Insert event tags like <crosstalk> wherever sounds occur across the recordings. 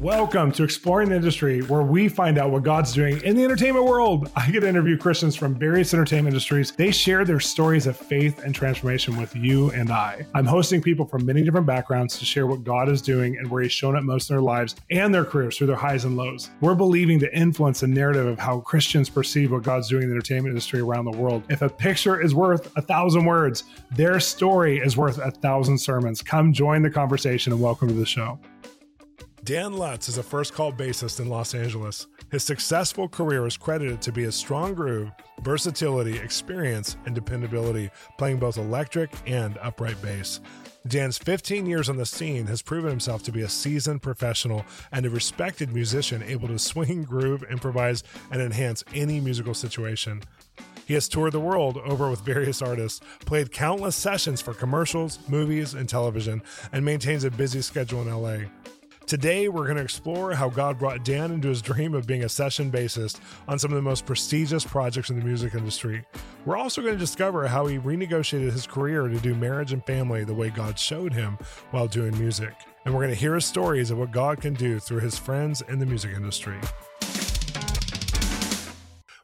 Welcome to Exploring the Industry, where we find out what God's doing in the entertainment world. I get to interview Christians from various entertainment industries. They share their stories of faith and transformation with you and I. I'm hosting people from many different backgrounds to share what God is doing and where He's shown up most in their lives and their careers through their highs and lows. We're believing to influence the narrative of how Christians perceive what God's doing in the entertainment industry around the world. If a picture is worth a thousand words, their story is worth a thousand sermons. Come join the conversation and welcome to the show. Dan Lutz is a first call bassist in Los Angeles. His successful career is credited to be his strong groove, versatility, experience, and dependability, playing both electric and upright bass. Dan's 15 years on the scene has proven himself to be a seasoned professional and a respected musician able to swing, groove, improvise, and enhance any musical situation. He has toured the world over with various artists, played countless sessions for commercials, movies, and television, and maintains a busy schedule in LA. Today, we're going to explore how God brought Dan into his dream of being a session bassist on some of the most prestigious projects in the music industry. We're also going to discover how he renegotiated his career to do marriage and family the way God showed him while doing music. And we're going to hear his stories of what God can do through his friends in the music industry.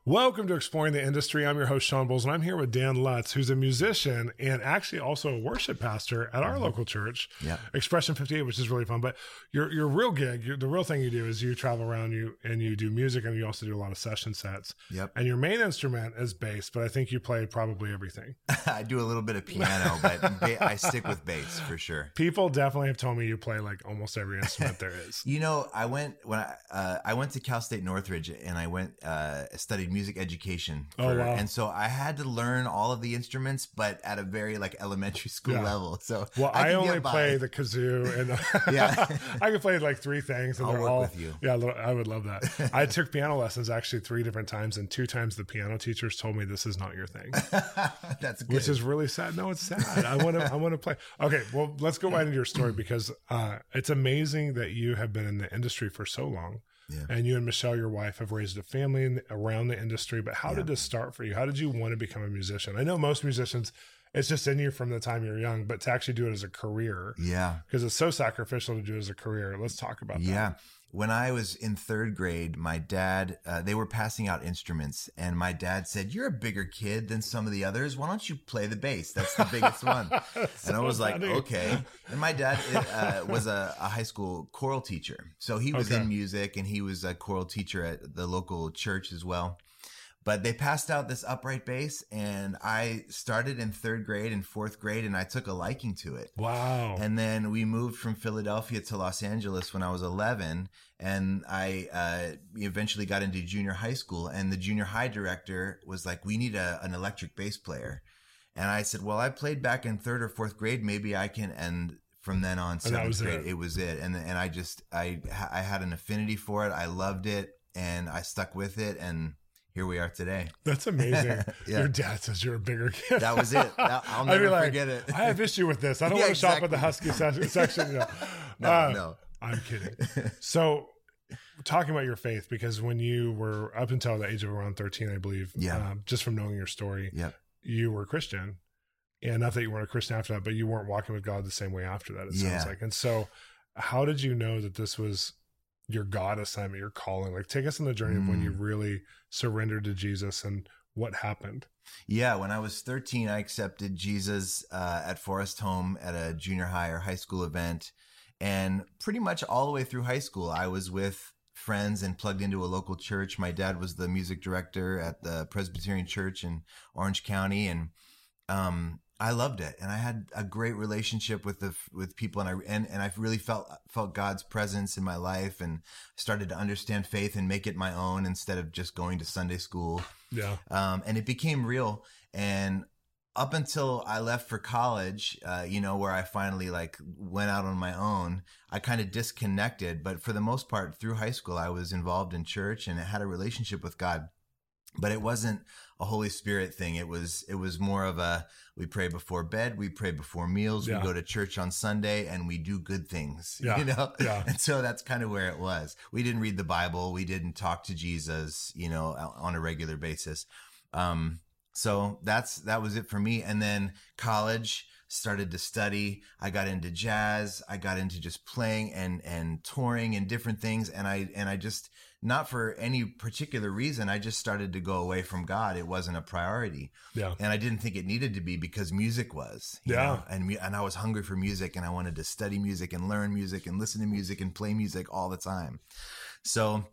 Welcome to Exploring the Industry. I'm your host, Shawn Bolz, and I'm here with Dan Lutz, who's a musician and actually also a worship pastor at our mm-hmm. local church, yeah. Expression 58, which is really fun. But your your real gig, your, the real thing you do is you travel around you and you do music and you also do a lot of session sets. Yep. And your main instrument is bass, but I think you play probably everything. <laughs> I do a little bit of piano, but ba- I stick with bass for sure. People definitely have told me you play like almost every instrument there is. <laughs> you know, I went when I uh, I went to Cal State Northridge and I went uh, studied music education. Oh, for, oh, wow. And so I had to learn all of the instruments, but at a very like elementary <laughs> school yeah. level. So well, I, I only play the kazoo and <laughs> <laughs> yeah, I can play like three things and I'll they're work all, with you. Yeah, I would love that. I took piano lessons actually three different times and two times the piano teachers told me this is not your thing. That's good. Which is really sad. No, it's sad. I want to, I want to play. Okay. Well, let's go right into your story because uh, it's amazing that you have been in the industry for so long. Yeah. And you and Michelle, your wife, have raised a family in, around the industry. But how yeah. did this start for you? How did you want to become a musician? I know most musicians, it's just in you from the time you're young, but to actually do it as a career. Yeah. Because it's so sacrificial to do it as a career. Let's talk about that. Yeah when I was in third grade, my dad, uh, they were passing out instruments, and my dad said, You're a bigger kid than some of the others. Why don't you play the bass? That's the biggest one. so <laughs> and I was funny. like, Okay. And my dad uh, was a, a, high school choral teacher. So he was okay. in music and he was a choral teacher at the local church as well. But they passed out this upright bass, and I started in third grade and fourth grade, and I took a liking to it. Wow. And then we moved from Philadelphia to Los Angeles when I was 11, and I uh, eventually got into junior high school. And the junior high director was like, We need a, an electric bass player. And I said, Well, I played back in third or fourth grade. Maybe I can. And from then on, seventh grade, it. it was it. And and I just I I had an affinity for it. I loved it, and I stuck with it. And here we are today. That's amazing. <laughs> yeah. Your dad says you're a bigger kid. That was it. I'll <laughs> never like, forget it. I have issue with this. I don't <laughs> yeah, want to exactly. shop at the Husky section. no, uh, no. I'm kidding. So, talking about your faith, because when you were up until the age of around 13, I believe, yeah. Um, just from knowing your story, you were Christian. And not that you weren't a Christian after that, but you weren't walking with God the same way after that, it yeah. sounds like. And so, how did you know that this was your God assignment, your calling. Like take us on the journey mm. of when you mm. really surrendered to Jesus and what happened. Yeah, when I was 13, I accepted Jesus uh, at Forest Home at a junior high or high school event. And pretty much all the way through high school, I was with friends and plugged into a local church. My dad was the music director at the Presbyterian Church in Orange County. And um, I loved it, and I had a great relationship with the with people, and I and, and I really felt felt God's presence in my life, and started to understand faith and make it my own instead of just going to Sunday school. Yeah, um, and it became real. And up until I left for college, uh, you know, where I finally like went out on my own, I kind of disconnected. But for the most part, through high school, I was involved in church and I had a relationship with God but it wasn't a Holy Spirit thing. It was it was more of a we pray before bed, we pray before meals, yeah. we go to church on Sunday, and we do good things. <laughs> Yeah. You know, yeah. and so that's kind of where it was. We didn't read the Bible, we didn't talk to Jesus, you know, on a regular basis. Um, so that's that was it for me. And then college, started to study. I got into jazz. I got into just playing and, and touring and different things. And I, and I just, not for any particular reason, I just started to go away from God. It wasn't a priority. Yeah. And I didn't think it needed to be because music was, you Yeah. know, and, and I was hungry for music and I wanted to study music and learn music and listen to music and play music all the time. So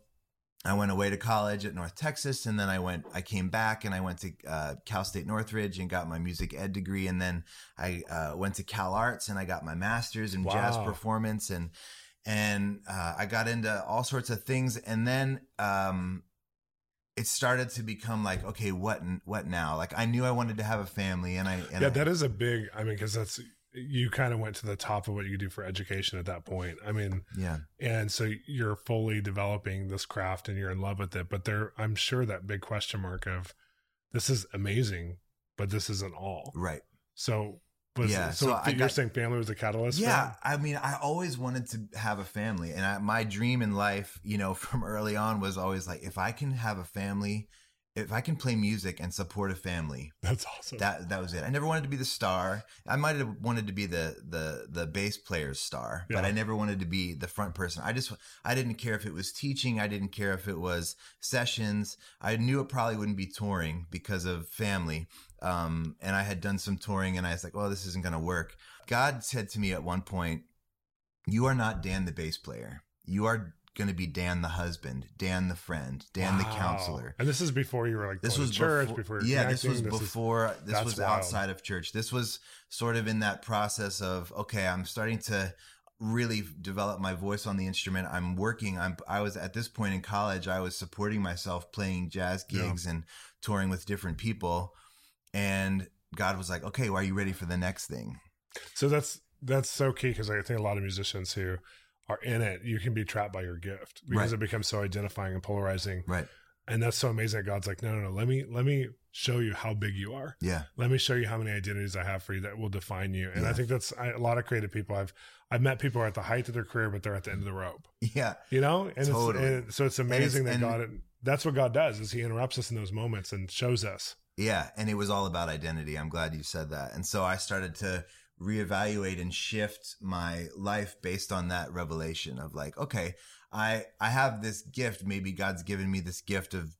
I went away to college at North Texas, and then I went. I came back and I went to uh, Cal State Northridge and got my music ed degree, and then I uh, went to Cal Arts and I got my master's in jazz performance, and and uh, I got into all sorts of things, and then um, it started to become like, okay, what what now? Like I knew I wanted to have a family, and I and yeah, I, that is a big. I mean, because that's you kind of went to the top of what you could do for education at that point. I mean, yeah and so you're fully developing this craft and you're in love with it. But there, I'm sure that big question mark of this is amazing, but this isn't all. right. So, was, Yeah, so, so I you're got- saying family was a catalyst? Yeah? I mean, I always wanted to have a family, and I, my dream in life, you know, <laughs> from early on was always like, if I can have a family, if I can play music and support a family, that's awesome. that that was it. I never wanted to be the star. I might have wanted to be the the the bass player's star, but I never wanted to be the front person. I just I didn't care if it was teaching. I didn't care if it was sessions. I knew it probably wouldn't be touring because of family. Um, and I had done some touring, and I was like, "Well, this isn't going to work." God said to me at one point, "You are not Dan the bass player. You are." Going to be Dan the husband, Dan the friend, Dan the counselor. And this is before you were like This was church, before, before, yeah. This was connecting, is- before. This was wild. outside of church. This was sort of in that process of okay, I'm starting to really develop my voice on the instrument. I'm working. I'm. I was at this point in college. I was supporting myself, playing jazz Yeah. gigs and touring with different people, and God was like, okay, well, are you ready for the next thing? So that's that's so key because I think a lot of musicians who are in it, you can be trapped by your gift because Right. it becomes so identifying and polarizing. Right. And that's so amazing that God's like, no, no, no, let me let me show you how big you are. Yeah. Let me show you how many identities I have for you that will define you. And I think that's I, a lot of creative people. I've I've met people who are at the height of their career, but they're at the end of the rope. Yeah. You know, and, Totally. it's, and so it's amazing and- that God. That's what God does is He interrupts us in those moments and shows us. Yeah, and it was all about identity. I'm glad you said that. And so I started to reevaluate and shift my life based on that revelation of like, okay, I I have this gift. Maybe God's given me this gift of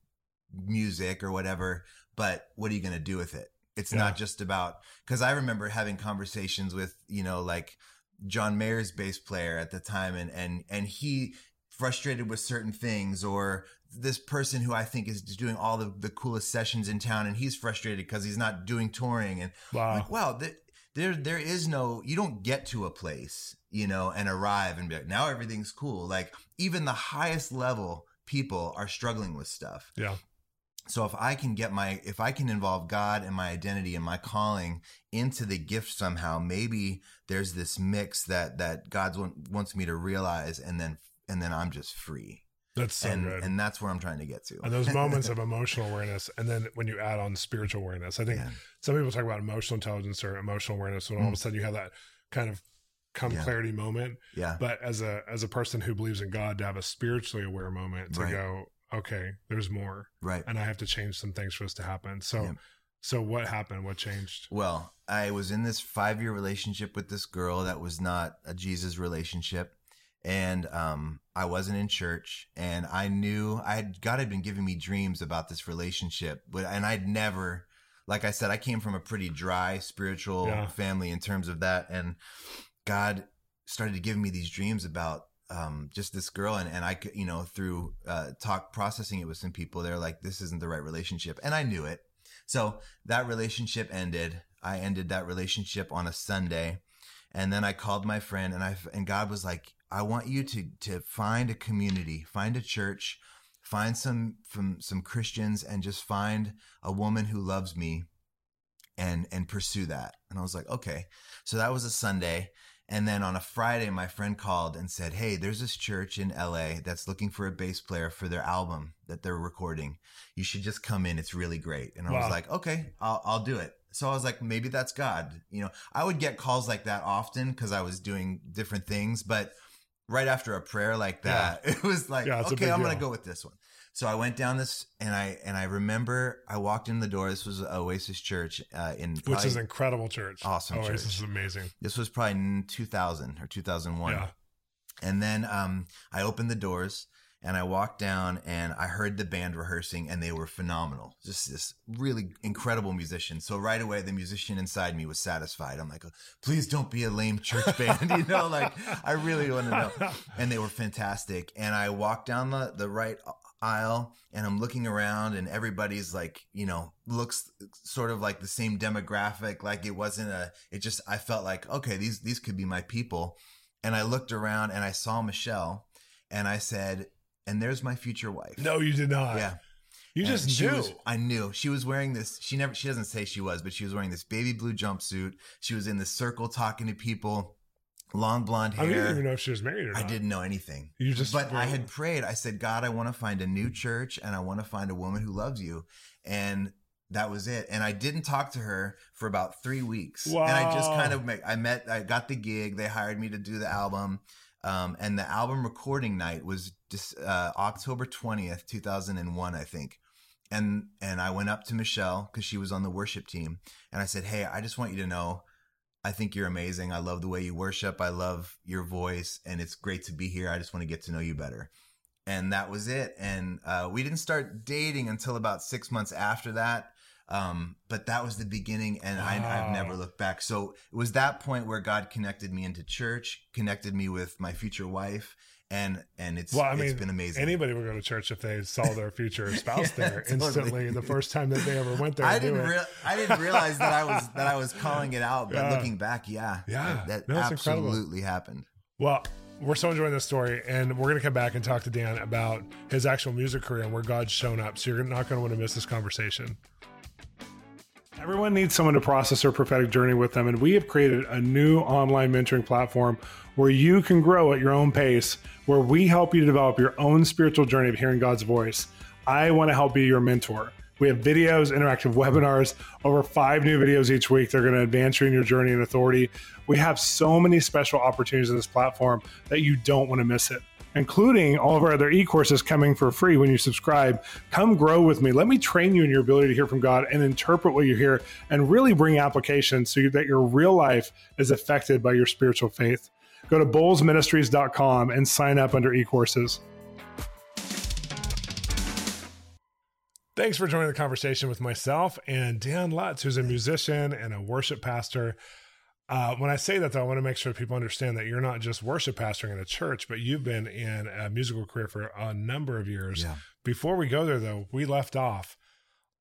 music or whatever, but what are you going to do with it? It's Yeah. not just about cuz I remember having conversations with, you know, like John Mayer's bass player at the time and and and he frustrated with certain things or this person who I think is doing all the, the coolest sessions in town and he's frustrated because he's not doing touring and Wow. like wow th- there there is no you don't get to a place you know and arrive and be like now everything's cool like even the highest level people are struggling with stuff Yeah. so if I can get my if I can involve God and my identity and my calling into the gift somehow, maybe there's this mix that that God wants me to realize, and then and then I'm just free, That's so and good. and that's where I'm trying to get to. and those moments of <laughs> emotional awareness and then when you add on spiritual awareness i think Yeah. some people talk about emotional intelligence or emotional awareness when all of a sudden you have that kind of come Mm. Yeah. clarity moment yeah, but as a as a person who believes in god to have a spiritually aware moment to Right. go okay there's more right. and i have to change some things for this to happen so Yeah. so what happened what changed Well, I was in this five year relationship with this girl that was not a Jesus relationship. And um, I wasn't in church, and I knew I had God had been giving me dreams about this relationship, but and I'd never, like I said, I came from a pretty dry spiritual Yeah. family in terms of that, and God started to give me these dreams about um, just this girl, and and I could, you know, through uh, talk processing it with some people, they're like, this isn't the right relationship, and I knew it. So that relationship ended. I ended that relationship on a Sunday. And then I called my friend and I and God was like, I want you to to find a community, find a church, find some from some Christians and just find a woman who loves me and and pursue that. And I was like, okay. So that was a Sunday. And then on a Friday, my friend called and said, Hey, there's this church in LA that's looking for a bass player for their album that they're recording. You should just come in. It's really great. And I Wow. was like, okay, I'll, I'll do it. So I was like, maybe that's God. You know, I would get calls like that often because I was doing different things. But right after a prayer like that, <laughs> it was like, Yeah, okay, I'm going to go with this one. So I went down this, and I and I remember I walked in the door. This was Oasis Church uh, in which is an incredible church. Awesome Oasis church. is amazing. This was probably in 2000 or 2001. Yeah. And then um, I opened the doors and I walked down and I heard the band rehearsing and they were phenomenal. Just this really incredible musician. So right away, the musician inside me was satisfied. I'm like, please don't be a lame church <laughs> band. <laughs> you know, like I really want to know. And they were fantastic. And I walked down the, the right aisle and I'm looking around and everybody's like, you know, looks sort of like the same demographic. Like it wasn't a, it just, I felt like, okay, these, these could be my people. And I looked around and I saw Michelle and I said, and there's my future wife. No, you did not. Yeah. You And just knew. was- I knew she was wearing this. She never. She doesn't say she was, but she was wearing this baby blue jumpsuit. She was in the circle talking to people, long blonde hair. I didn't even know if she was married or not. I didn't know anything. You just but were- I had prayed. I said, God, I want to find a new church, and I want to find a woman who loves you, and that was it. And I didn't talk to her for about three weeks. Wow. And I just kind of I met. I got the gig. They hired me to do the album. Um, and the album recording night was just uh, October twentieth, two thousand and one, I think. And and I went up to Michelle because she was on the worship team, and I said, "Hey, I just want you to know, I think you're amazing. I love the way you worship. I love your voice, and it's great to be here. I just want to get to know you better." And that was it. And uh, we didn't start dating until about six months after that. Um, but that was the beginning, and I, I've never looked back. So it was that point where God connected me into church, connected me with my future wife, and and it's Well, I it's mean, been amazing. Anybody would go to church if they saw their future <laughs> spouse Yeah, there <laughs> totally. instantly the first time that they ever went there. I didn't it. real I didn't realize that I was <laughs> that I was calling it out, but Yeah. looking back, yeah, Yeah. that, No, it's incredible. absolutely happened. Well, we're so enjoying this story, and we're going to come back and talk to Dan about his actual music career and where God's shown up. So you're not going to want to miss this conversation. Everyone needs someone to process their prophetic journey with them, and we have created a new online mentoring platform where you can grow at your own pace, where we help you develop your own spiritual journey of hearing God's voice. I want to help be your mentor. We have videos, interactive webinars, over five new videos each week. They're going to advance you in your journey and authority. We have so many special opportunities in this platform that you don't want to miss it, including all of our other e courses coming for free when you subscribe. Come grow with me. Let me train you in your ability to hear from God and interpret what you hear and really bring application so that your real life is affected by your spiritual faith. Go to bolzministries.com and sign up under e courses. Thanks for joining the conversation with myself and Dan Lutz, who's a musician and a worship pastor. Uh, when I say that, though, I want to make sure people understand that you're not just worship pastoring in a church, but you've been in a musical career for a number of years. Yeah. Before we go there, though, we left off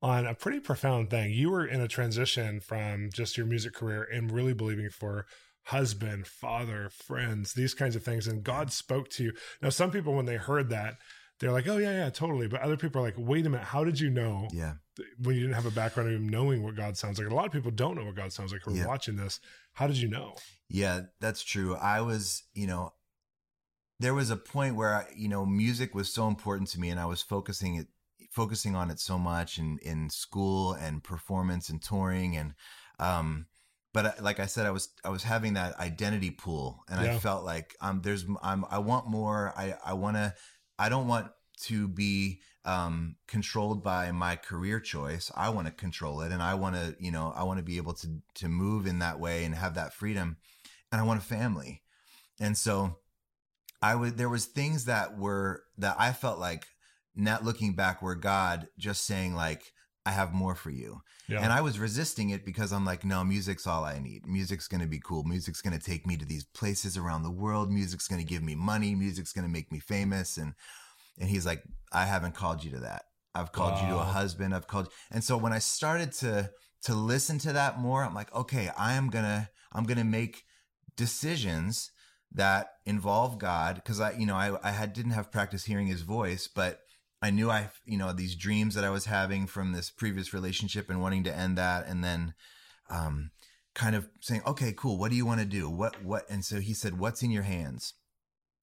on a pretty profound thing. You were in a transition from just your music career and really believing for husband, father, friends, these kinds of things. And God spoke to you. Now, some people, when they heard that, they're like, oh, yeah, yeah, totally. But other people are like, wait a minute, how did you know Yeah. When you didn't have a background of knowing what God sounds like? A lot of people don't know what God sounds like who are Yeah. watching this. How did you know? Yeah, that's true. I was, you know, there was a point where I, you know, music was so important to me and I was focusing it focusing on it so much in in school and performance and touring and um but like I said I was I was having that identity pool and Yeah. I felt like um there's I'm I want more. I I want to I don't want to be um controlled by my career choice. I want to control it and I want to, you know, I want to be able to to move in that way and have that freedom and I want a family. And so I would there was things that were that I felt like not looking back where God just saying like I have more for you. Yeah. And I was resisting it because I'm like, no, music's all I need. Music's going to be cool. Music's going to take me to these places around the world. Music's going to give me money. Music's going to make me famous. And, and he's like, I haven't called you to that. I've called you to a husband. I've called. And so when I started to, to listen to that more, I'm like, okay, I am going to, I'm going to make decisions that involve God. Cause I, you know, I, I had, didn't have practice hearing his voice, but I knew I, you know, these dreams that I was having from this previous relationship and wanting to end that. And then, um, kind of saying, okay, cool. What do you want to do? What, what? And so he said, what's in your hands?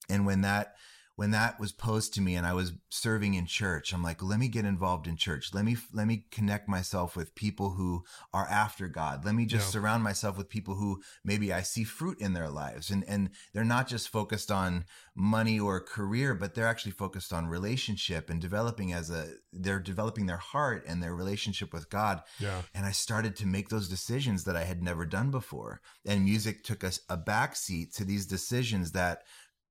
And when that, when that was posed to me and I was serving in church, I'm like, let me get involved in church. Let me, let me connect myself with people who are after God. Let me just yeah. surround myself with people who maybe I see fruit in their lives and, and they're not just focused on money or career, but they're actually focused on relationship and developing as a, they're developing their heart and their relationship with God. Yeah. And I started to make those decisions that I had never done before. And music took us a backseat to these decisions that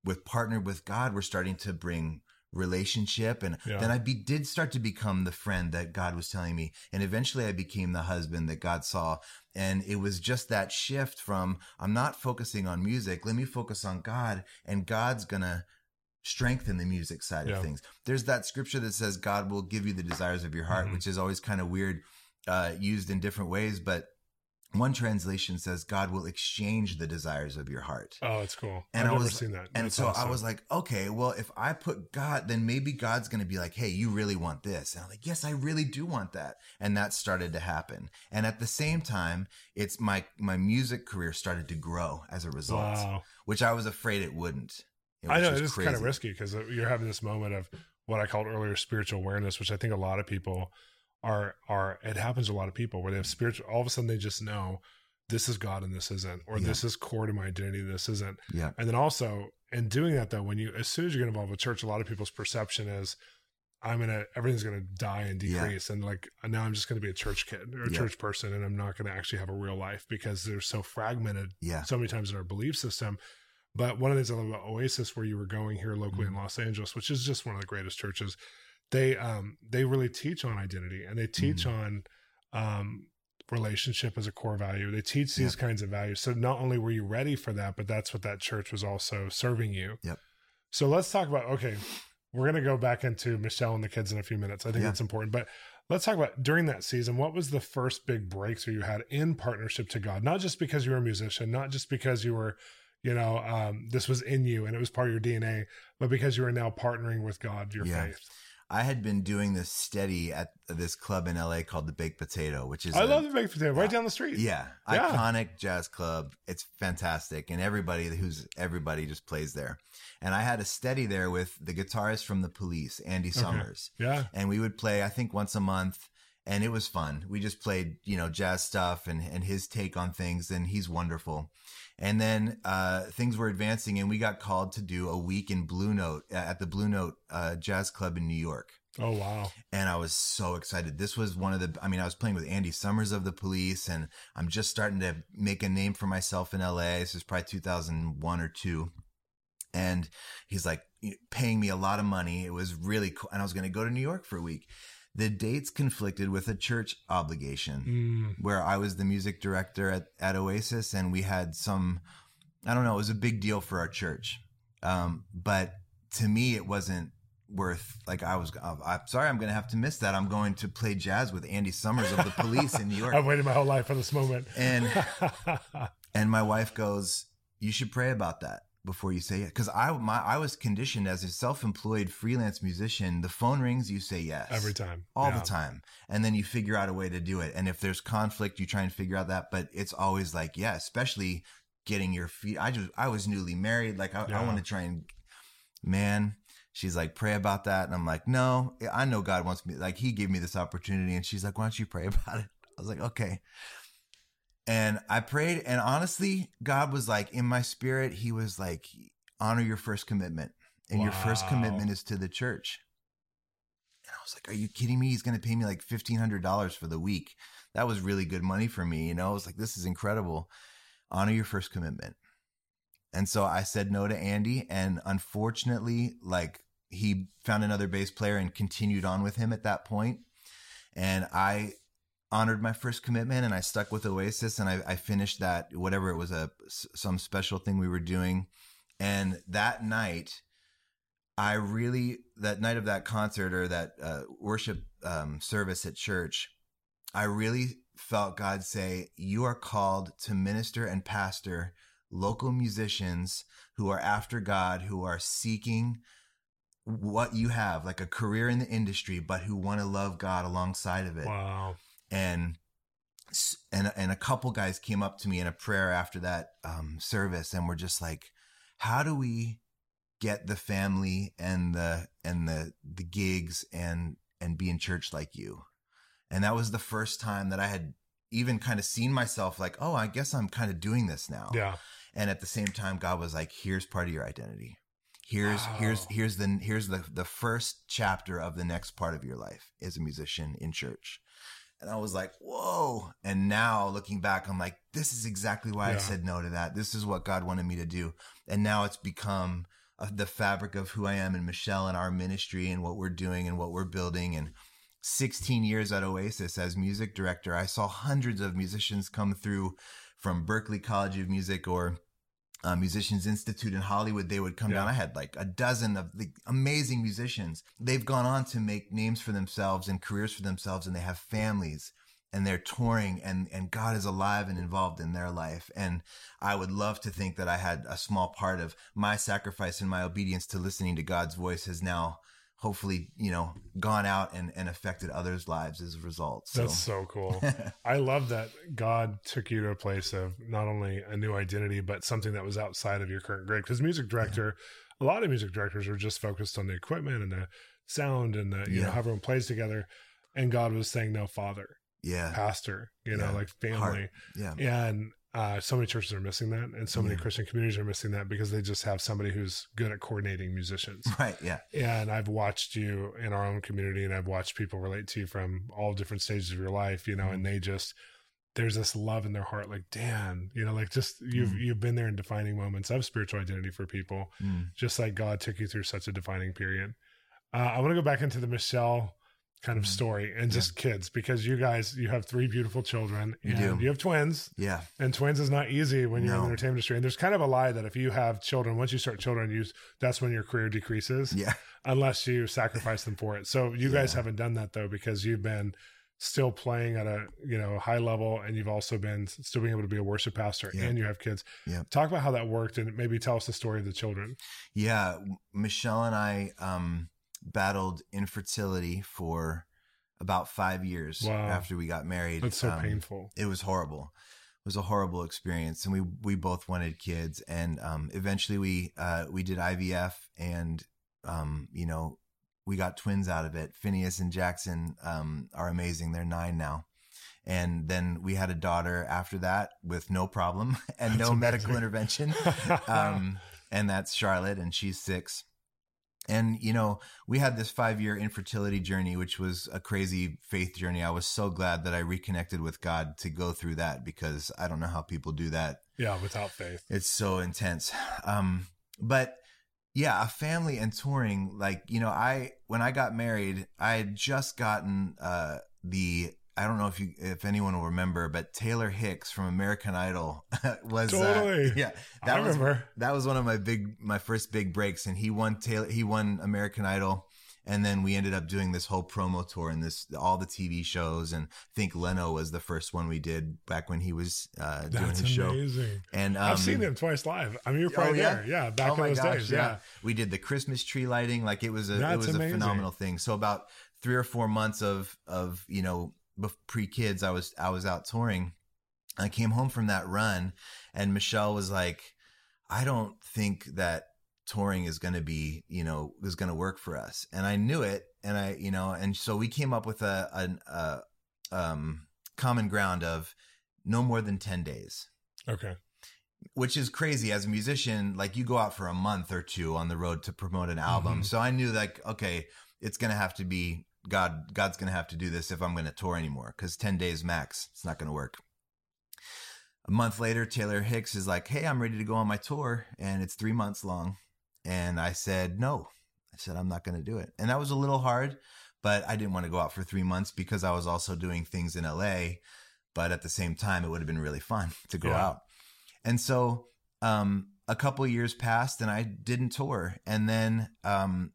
with partnered with God, we're starting to bring relationship and yeah. then i be, did start to become the friend that god was telling me and eventually i became the husband that god saw and it was just that shift from i'm not focusing on music let me focus on god and god's gonna strengthen the music side yeah. of things there's that scripture that says god will give you the desires of your heart mm-hmm. which is always kind of weird uh, used in different ways but one translation says God will exchange the desires of your heart. Oh, it's cool. And I've I was, seen that. And so awesome. I was like, okay, well, if I put God, then maybe God's going to be like, hey, you really want this. And I'm like, yes, I really do want that. And that started to happen. And at the same time, it's my, my music career started to grow as a result, wow. which I was afraid it wouldn't. I know it is kind of risky because uh, you're having this moment of what I called earlier spiritual awareness, which I think a lot of people are are it happens to a lot of people where they have spiritual all of a sudden they just know this is God and this isn't, or yeah. this is core to my identity, this isn't. Yeah. And then also in doing that though, when you as soon as you get involved with church, a lot of people's perception is I'm gonna everything's gonna die and decrease, yeah. and like now I'm just gonna be a church kid or a yeah. church person, and I'm not gonna actually have a real life because they're so fragmented. Yeah. So many times in our belief system. But one of the things I love about Oasis, where you were going here locally mm-hmm. in Los Angeles, which is just one of the greatest churches, they um they really teach on identity and they teach mm-hmm. on um relationship as a core value. They teach these kinds of values. So not only were you ready for that, but that's what that church was also serving you. Yep. So let's talk about okay, we're gonna go back into Michelle and the kids in a few minutes. I think yeah. that's important. But let's talk about during that season, what was the first big breakthrough you had in partnership to God? Not just because you were a musician, not just because you were you know um, this was in you and it was part of your dna but because you are now partnering with god your yeah. faith I had been doing this steady at this club in LA called the Baked Potato, which is I a, love the Baked Potato right uh, down the street. Yeah, yeah, iconic jazz club. It's fantastic, and everybody who's everybody just plays there. And I had a steady there with the guitarist from the Police, Andy Summers. Okay. Yeah, and we would play I think once a month. And it was fun. We just played, you know, jazz stuff and, and his take on things, and he's wonderful. And then uh, things were advancing, and we got called to do a week in Blue Note at the Blue Note uh, Jazz Club in New York. Oh wow! And I was so excited. This was one of the. I mean, I was playing with Andy Summers of the Police, and I'm just starting to make a name for myself in LA. This is probably 2001 or two, and he's like paying me a lot of money. It was really cool, and I was going to go to New York for a week the dates conflicted with a church obligation mm. where I was the music director at, at Oasis and we had some, I don't know, it was a big deal for our church. Um, but to me, it wasn't worth like I was. Uh, I'm sorry, I'm going to have to miss that. I'm going to play jazz with Andy Summers of the Police in New <laughs> York. I've waited my whole life for this moment. And <laughs> and my wife goes, "You should pray about that." Before you say it because i my i was conditioned as a self-employed freelance musician the phone rings you say yes. Every time. All yeah. the time. And then you figure out a way to do it. And if there's conflict you try and figure out that but it's always like yeah especially getting your feet i just i was newly married like i, yeah. I want to try and man she's like pray about that. And i'm like no i know god wants me like he gave me this opportunity and she's like why don't you pray <laughs> about it? I was like okay and I prayed, and honestly, God was like, in my spirit, He was like, honor your first commitment. And wow. your first commitment is to the church. And I was like, are you kidding me? He's going to pay me like $1,500 for the week. That was really good money for me. You know, I was like, this is incredible. Honor your first commitment. And so I said no to Andy. And unfortunately, like he found another bass player and continued on with him at that point. And I honored my first commitment and I stuck with Oasis and I, I, finished that whatever it was a some special thing we were doing. And that night I really that night of that concert or that uh, worship um, service at church I really felt God say you are called to minister and pastor local musicians who are after God who are seeking what you have like a career in the industry but who want to love God alongside of it. Wow and and and a couple guys came up to me in a prayer after that um, service and were just like, "How do we get the family and the and the the gigs and and be in church like you. And that was the first time that I had even kind of seen myself like, oh, I guess I'm kind of doing this now. Yeah. And at the same time, God was like, here's part of your identity. Here's Wow. here's here's the here's the the first chapter of the next part of your life as a musician in church. And I was like, whoa. And now looking back, I'm like, this is exactly why I said no to that. This is what God wanted me to do. And now it's become uh, the fabric of who I am and Michelle and our ministry and what we're doing and what we're building. And 16 years at Oasis as music director, I saw hundreds of musicians come through from Berklee College of Music or uh, Musicians Institute in Hollywood. They would come Yeah. down. I had like a dozen of the amazing musicians. They've gone on to make names for themselves and careers for themselves, and they have families and they're touring and, and God is alive and involved in their life. And I would love to think that I had a small part of my sacrifice and my obedience to listening to God's voice has now hopefully, you know, gone out and, and affected others' lives as a result. So That's so cool. <laughs> I love that God took you to a place of not only a new identity, but something that was outside of your current grade. Because music director, a lot of music directors are just focused on the equipment and the sound and the, you know, how everyone plays together. And God was saying, no, father, yeah. pastor, you know, like family. Heart. Yeah. And uh, so many churches are missing that. And so many Yeah. Christian communities are missing that because they just have somebody who's good at coordinating musicians. <laughs> Right. Yeah. And I've watched you in our own community and I've watched people relate to you from all different stages of your life, you know, Mm-hmm. and they just there's this love in their heart, like, Dan, you know, like just you've Mm. you've been there in defining moments of spiritual identity for people, Mm. just like God took you through such a defining period. Uh, I want to go back into the Michelle kind of Mhm. story and Yeah. just kids because you guys you have three beautiful children and do. you have twins Yeah. and twins is not easy when you're in the entertainment industry and there's kind of a lie that if you have children once you start children you that's when your career decreases Yeah. unless you sacrifice them for it. So you <laughs> guys haven't done that though because you've been still playing at a you know high level and you've also been still being able to be a worship pastor Yeah. and you have kids. Yeah. Talk about how that worked and maybe tell us the story of the children. Yeah, Michelle and I um, battled infertility for about five years Wow. after we got married. That's so Um, painful. It was horrible. It was a horrible experience, and we we both wanted kids, and um, eventually we uh, we did IVF, and um, you know we got twins out of it. Phineas and Jackson um, are amazing. They're nine now. And then we had a daughter after that with no problem <laughs> and That's no medical intervention <laughs> um, and that's Charlotte, and she's six. And you know, we had this five-year infertility journey, which was a crazy faith journey. I was so glad that I reconnected with God to go through that because I don't know how people do that. yeah, without faith. It's so intense. Um, but yeah, a family and touring, like, you know, I, when I got married, I had just gotten, uh, the, I don't know if you, if anyone will remember, but Taylor Hicks from American Idol <laughs> was, Totally. uh, yeah, I was, remember. that was one of my big, my first big breaks. And he won Taylor, he won American Idol. And then we ended up doing this whole promo tour and this, all the TV shows. And I think Leno was the first one we did back when he was, uh, doing That's his show. And, um, I've seen him twice live. I mean, you're probably Oh, yeah? there. Yeah, back oh in those gosh, days. Yeah. We did the Christmas tree lighting. Like it was a, it was amazing. a phenomenal thing. So about three or four months of, of, you know, pre kids, I was, I was out touring. I came home from that run and Michelle was like, I don't think that touring is going to be, you know, is going to work for us. And I knew it. And I, you know, and so we came up with a, an, a, um, common ground of no more than 10 days Okay. which is crazy as a musician like you go out for a month or two on the road to promote an album Mhm. so i knew like okay it's gonna have to be god god's gonna have to do this if i'm gonna tour anymore because 10 days max it's not gonna work. A month later taylor hicks is like hey i'm ready to go on my tour and it's three months long. And i said no. I said i'm not gonna do it. And that was a little hard but i didn't want to go out for three months because i was also doing things in la but at the same time it would have been really fun to go Yeah. out. And so um, a couple years passed and I didn't tour. And then um,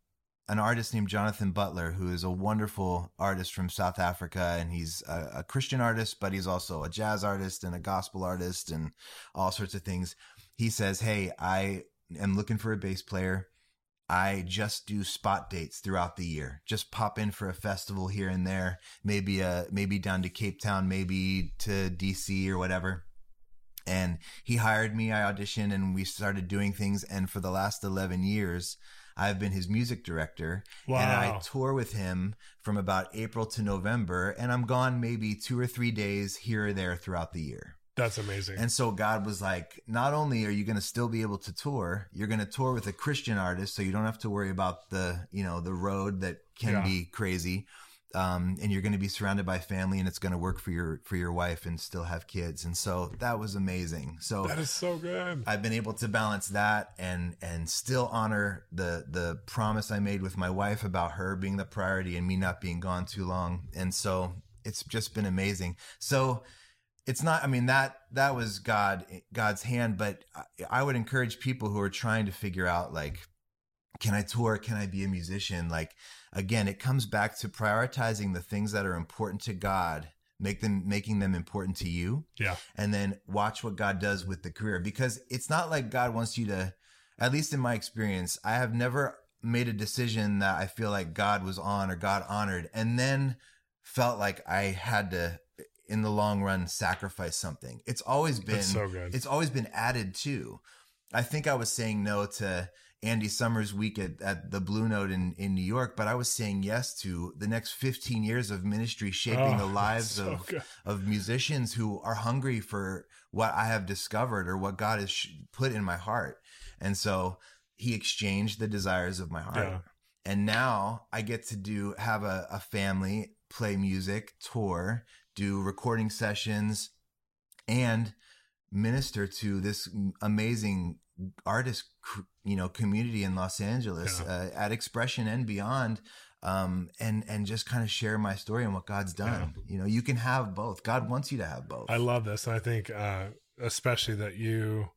an artist named Jonathan Butler, who is a wonderful artist from South Africa, and he's a, a Christian artist, but he's also a jazz artist and a gospel artist and all sorts of things. He says, Hey, I am looking for a bass player. I just do spot dates throughout the year. Just pop in for a festival here and there, maybe uh maybe down to Cape Town, maybe to DC or whatever And he hired me, I auditioned, and we started doing things. And for the last 11 years, I've been his music director. Wow. And I tour with him from about April to November. And I'm gone maybe two or three days here or there throughout the year. That's amazing. And so God was like, not only are you going to still be able to tour, you're going to tour with a Christian artist, so you don't have to worry about the, you know, the road that can Yeah. be crazy. Um, and you're going to be surrounded by family, and it's going to work for your for your wife, and still have kids. And so that was amazing. So that is so good. I've been able to balance that and and still honor the the promise I made with my wife about her being the priority and me not being gone too long. And so it's just been amazing. So it's not I mean that that was God God's hand, but I, I would encourage people who are trying to figure out like can I tour? Can I be a musician? Like again, it comes back to prioritizing the things that are important to God, make them making them important to you yeah. and then watch what God does with the career because it's not like God wants you to at least in my experience I have never made a decision that I feel like God was on or God honored and then felt like I had to in the long run sacrifice something it's always been That's so good. it's always been added to I think I was saying no to Andy Summers week at, at the Blue Note in, in New York, but I was saying yes to the next 15 years of ministry shaping Oh, the <laughs> lives so of good. of musicians who are hungry for what I have discovered or what God has sh- put in my heart. And so he exchanged the desires of my heart. Yeah. And now I get to do have a, a family, play music, tour, do recording sessions, and minister to this amazing artist, you know, community in Los Angeles Yeah. uh, at Expression and beyond. Um, and and just kind of share my story and what God's done. You know, you can have both. God wants you to have both. I love this. And I think, uh, especially that you,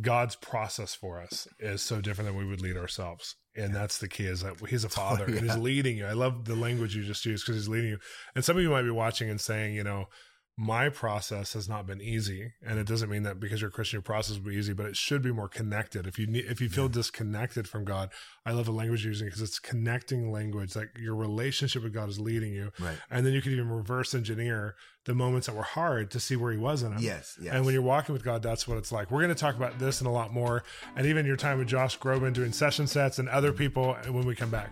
God's process for us is so different than we would lead ourselves. And that's the key is that he's a <laughs> father and he's leading you. I love the language you just used because he's leading you. And some of you might be watching and saying, you know, my process has not been easy. And it doesn't mean that because you're a Christian, your process will be easy, but it should be more connected. If you need, if you feel disconnected from God, I love the language you're using because it's connecting language. Like your relationship with God is leading you. right. And then you can even reverse engineer the moments that were hard to see where he was in them. Yes. Yes. And when you're walking with God, that's what it's like. We're going to talk about this and a lot more, and even your time with Josh Groban doing session sets and other mm. people when we come back.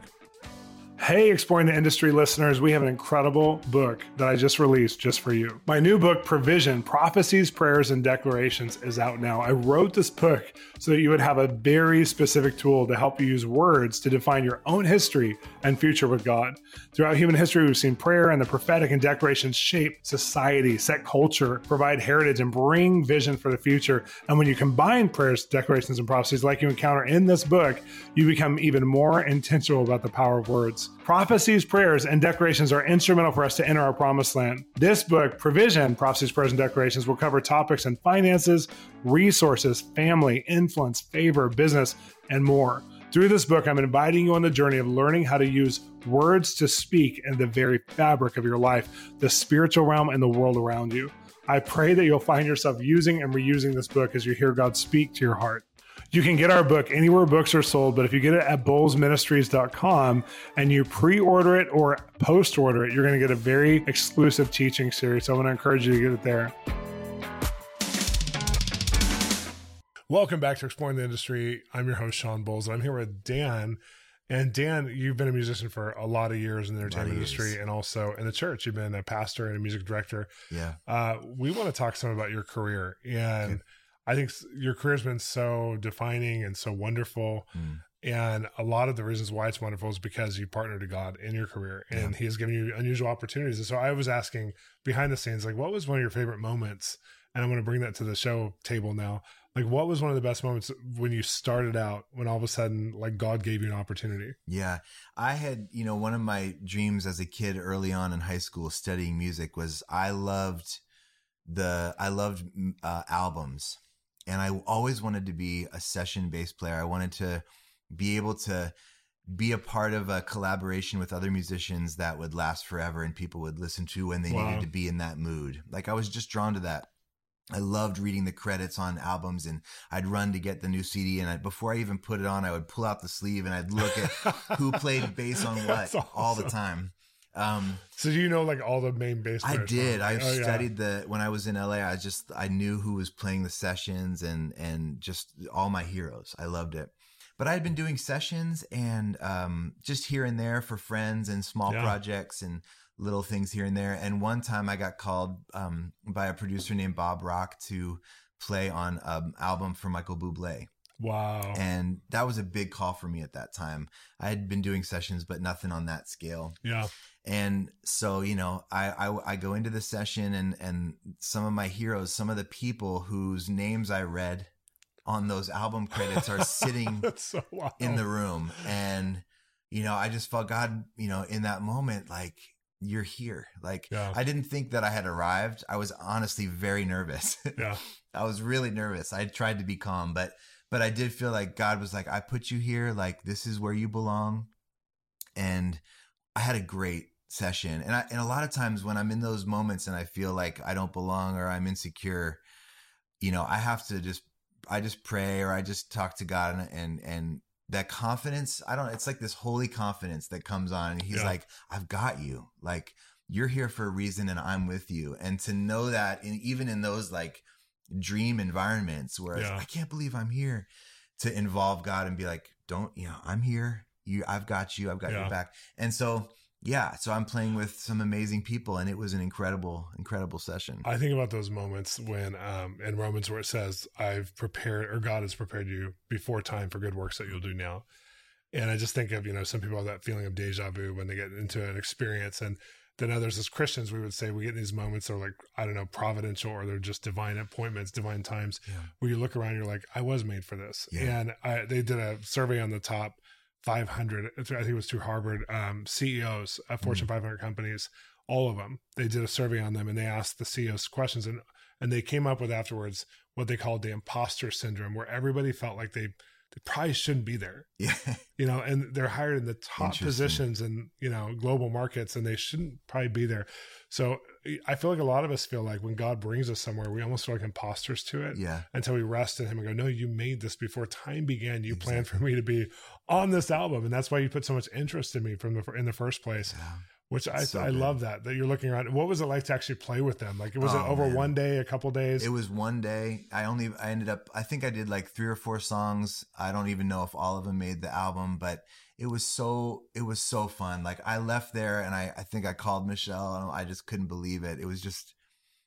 Hey, Exploring the Industry listeners, we have an incredible book that I just released just for you. My new book, Provision Prophecies, Prayers, and Declarations, is out now. I wrote this book so that you would have a very specific tool to help you use words to define your own history and future with God. Throughout human history, we've seen prayer and the prophetic and declarations shape society, set culture, provide heritage, and bring vision for the future. And when you combine prayers, declarations, and prophecies like you encounter in this book, you become even more intentional about the power of words. Prophecies, prayers, and declarations are instrumental for us to enter our promised land. This book, Provision, Prophecies, Prayers, and Declarations, will cover topics in finances, resources, family, influence, favor, business, and more. Through this book, I'm inviting you on the journey of learning how to use words to speak in the very fabric of your life, the spiritual realm, and the world around you. I pray that you'll find yourself using and reusing this book as you hear God speak to your heart. You can get our book anywhere books are sold, but if you get it at bolzministries.com and you pre order it or post order it, you're going to get a very exclusive teaching series. So I want to encourage you to get it there. Welcome back to Exploring the Industry. I'm your host, Shawn Bolz, and I'm here with Dan. And Dan, you've been a musician for a lot of years in the entertainment of years. industry and also in the church. You've been a pastor and a music director. yeah. Uh, we want to talk some about your career. And Okay. I think your career has been so defining and so wonderful. Mm. And a lot of the reasons why it's wonderful is because you partnered to God in your career and He has given you unusual opportunities. And so I was asking behind the scenes, like, what was one of your favorite moments? And I'm going to bring that to the show table now. Like, what was one of the best moments when you started out, when all of a sudden, like, God gave you an opportunity? Yeah. I had, you know, one of my dreams as a kid early on in high school studying music was I loved the, I loved uh, albums and I always wanted to be a session bass player. I wanted to be able to be a part of a collaboration with other musicians that would last forever and people would listen to when they Wow. needed to be in that mood. Like I was just drawn to that. I loved reading the credits on albums and I'd run to get the new CD and I, before I even put it on, I would pull out the sleeve and I'd look at who played bass on <laughs> what That's all the time. Um, so do you know like all the main bass I did. I? Oh, yeah. studied the when I was in LA. I just I knew who was playing the sessions and and just all my heroes. I loved it. But I had been doing sessions and um, just here and there for friends and small Yeah. projects and little things here and there. And one time I got called um, by a producer named Bob Rock to play on an album for Michael Bublé. Wow. And that was a big call for me at that time. I had been doing sessions, but nothing on that scale. yeah. And so, you know, I, I, I go into the session and, and some of my heroes, some of the people whose names I read on those album credits are <laughs> sitting so in the room. And, you know, I just felt God, you know, in that moment, like, you're here. Like, Yeah. I didn't think that I had arrived. I was honestly very nervous. Yeah. <laughs> I was really nervous. I tried to be calm, but but I did feel like God was like, I put you here, like this is where you belong. And I had a great session. And I and a lot of times when I'm in those moments and I feel like I don't belong or I'm insecure, you know, I have to just I just pray or I just talk to God and and, and that confidence, I don't it's like this holy confidence that comes on and he's Yeah. like, I've got you. Like you're here for a reason and I'm with you. And to know that in even in those like dream environments where Yeah. I can't believe I'm here to involve God and be like, don't, you know, I'm here. You, I've got you. I've got Yeah. your back. And so, yeah, so I'm playing with some amazing people and it was an incredible, incredible session. I think about those moments when um in Romans where it says, I've prepared or God has prepared you before time for good works that you'll do now. And I just think of, you know, some people have that feeling of deja vu when they get into an experience and then others as Christians, we would say we get in these moments that are like, I don't know, providential or they're just divine appointments, divine times Yeah. where you look around, you're like, I was made for this. Yeah. And I, they did a survey on the top 500, I think it was through Harvard, um, CEOs of Fortune Mm-hmm. 500 companies, all of them. They did a survey on them and they asked the CEOs questions and, and they came up with afterwards what they called the imposter syndrome, where everybody felt like they, they probably shouldn't be there, <laughs> Yeah. you know, and they're hired in the top positions in, you know, global markets and they shouldn't probably be there. So eh, I feel like a lot of us feel like when God brings us somewhere, we almost feel like imposters to it yeah. until we rest in him and go, no, you made this before time began. You planned for me to be on this album. And that's why you put so much interest in me from the, in the first place, Yeah. Which I, So I love that, that you're looking around. What was it like to actually play with them? Like, was it Oh, over man. one day, a couple days? It was one day. I only, I ended up, I think I did like three or four songs. I don't even know if all of them made the album, but it was so, it was so fun. Like I left there and I, I think I called Michelle and I just couldn't believe it. It was just,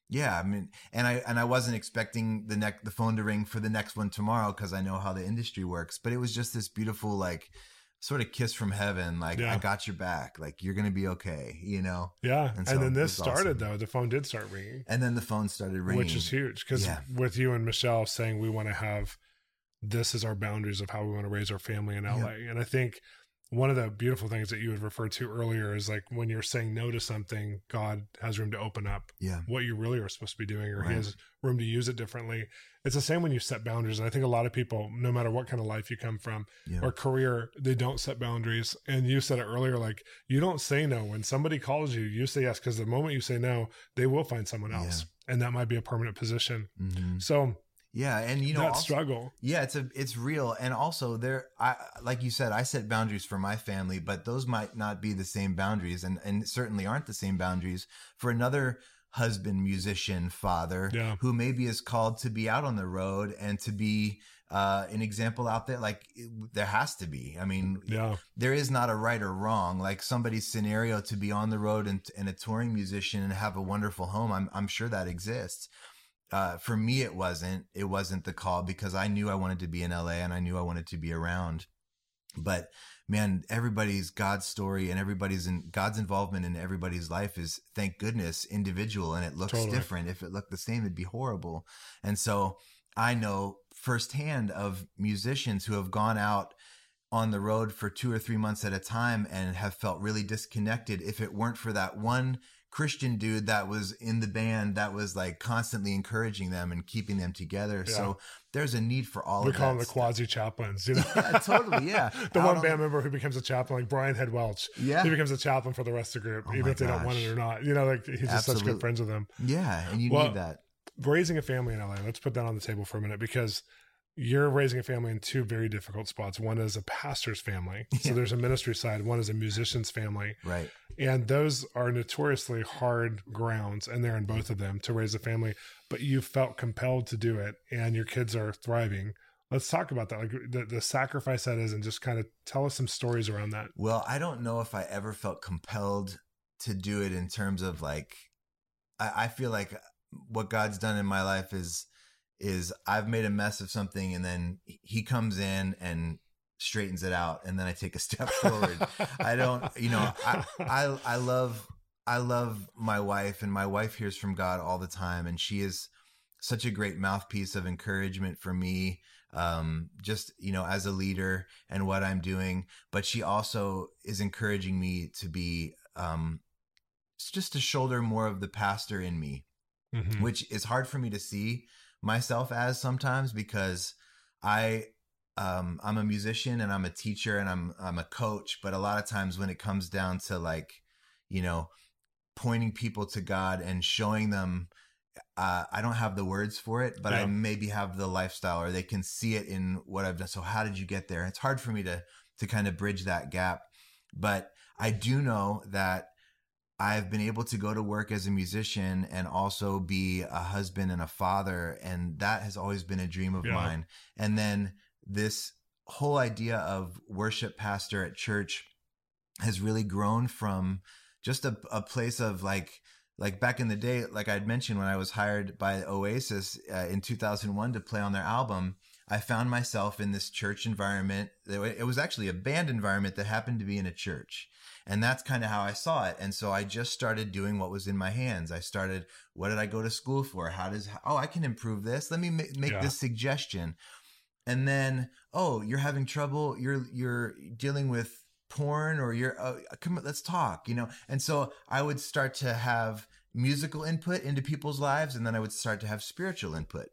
yeah. I mean, and I, and I wasn't expecting the neck, the phone to ring for the next one tomorrow because I know how the industry works, but it was just this beautiful, like, sort of kiss from heaven. Like, Yeah. I got your back. Like, you're to be okay, you know? yeah. and And, then this started, awesome. though. The phone did start ringing, And then the phone started ringing. which is huge. Because Yeah. with you and Michelle saying we want to have this is our boundaries of how we want to raise our family in LA. Yeah. And I think one of the beautiful things that you had referred to earlier is like when you're saying no to something, God has room to open up Yeah. what you really are supposed to be doing, or he has room to use it differently. It's the same when you set boundaries. And I think a lot of people, no matter what kind of life you come from Yeah. or career, they don't set boundaries. And you said it earlier, like you don't say no. When somebody calls you, you say yes, because the moment you say no, they will find someone else. And that might be a permanent position. hmm So Yeah, and you know, that also- struggle. yeah, it's a it's real, and also there, I like you said, I set boundaries for my family, but those might not be the same boundaries, and and certainly aren't the same boundaries for another husband, musician, father, Yeah. who maybe is called to be out on the road and to be uh, an example out there. Like it- there has to be. I mean, Yeah. there is not a right or wrong. Like somebody's scenario to be on the road and, and a touring musician and have a wonderful home. I'm, I'm sure that exists. Uh, for me, it wasn't, it wasn't the call because I knew I wanted to be in LA and I knew I wanted to be around. But man, everybody's God's story and everybody's in God's involvement in everybody's life is thank goodness individual and it looks Totally. different. If it looked the same, it'd be horrible. And so I know firsthand of musicians who have gone out on the road for two or three months at a time and have felt really disconnected if it weren't for that one Christian dude that was in the band that was like constantly encouraging them and keeping them together. Yeah. So there's a need for all we of We call them the quasi chaplains, you know? <laughs> Yeah, totally. Yeah. <laughs> the Out one on band member who becomes a chaplain, like Brian Head Welch. Yeah. He becomes a chaplain for the rest of the group, Oh even if they don't want it or not. You know, like he's just such good friends with them. Yeah. And you Well, need that. raising a family in LA. Let's put that on the table for a minute because you're raising a family in two very difficult spots. One is a pastor's family. <laughs> So there's a ministry side. One is a musician's family. Right. And those are notoriously hard grounds, and they're in both of them to raise a family. But you felt compelled to do it, and your kids are thriving. Let's talk about that, like the, the sacrifice that is, and just kind of tell us some stories around that. Well, I don't know if I ever felt compelled to do it in terms of like, I, I feel like what God's done in my life is, is I've made a mess of something and then he comes in and straightens it out. And then I take a <laughs> step forward. I don't, you know, I, I, I love, I love my wife and my wife hears from God all the time. And she is such a great mouthpiece of encouragement for me. Um, just, you know, as a leader and what I'm doing, but she also is encouraging me to be, um, just to shoulder more of the pastor in me Mhm. which is hard for me to see myself as sometimes because I um I'm a musician and I'm a teacher and I'm I'm a coach, but a lot of times when it comes down to like, you know, pointing people to God and showing them uh, I don't have the words for it, but I maybe have the lifestyle or they can see it in what I've done. So how did you get there? It's hard for me to to kind of bridge that gap. But I do know that I've been able to go to work as a musician and also be a husband and a father. And that has always been a dream of Yeah. mine. And then this whole idea of worship pastor at church has really grown from just a, a place of like, like back in the day, like I'd mentioned when I was hired by Oasis uh, in 2001 to play on their album, I found myself in this church environment. It was actually a band environment that happened to be in a church. And that's kind of how I saw it. And so I just started doing what was in my hands. I started, what did I go to school for? How does, oh, I can improve this. Let me ma- make Yeah. this suggestion. And then, oh, you're having trouble. You're, you're dealing with porn or you're, uh, come, on, let's talk, you know? And so I would start to have musical input into people's lives. And then I would start to have spiritual input.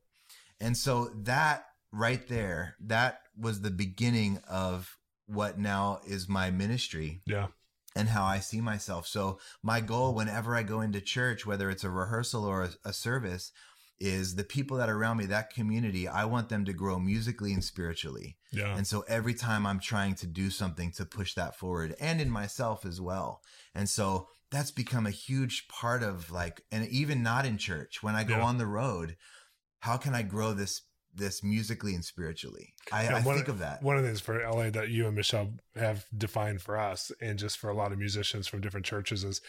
And so that right there, that was the beginning of what now is my ministry Yeah. And how I see myself. So my goal whenever I go into church, whether it's a rehearsal or a, a service, is the people that are around me, that community, I want them to grow musically and spiritually. Yeah. And so every time I'm trying to do something to push that forward and in myself as well. And so that's become a huge part of like, and even not in church, when I go Yeah. on the road, how can I grow this, this musically and spiritually? I, Yeah, I one- think of that. One of the things for LA that you and Michelle have defined for us, and just for a lot of musicians from different churches, is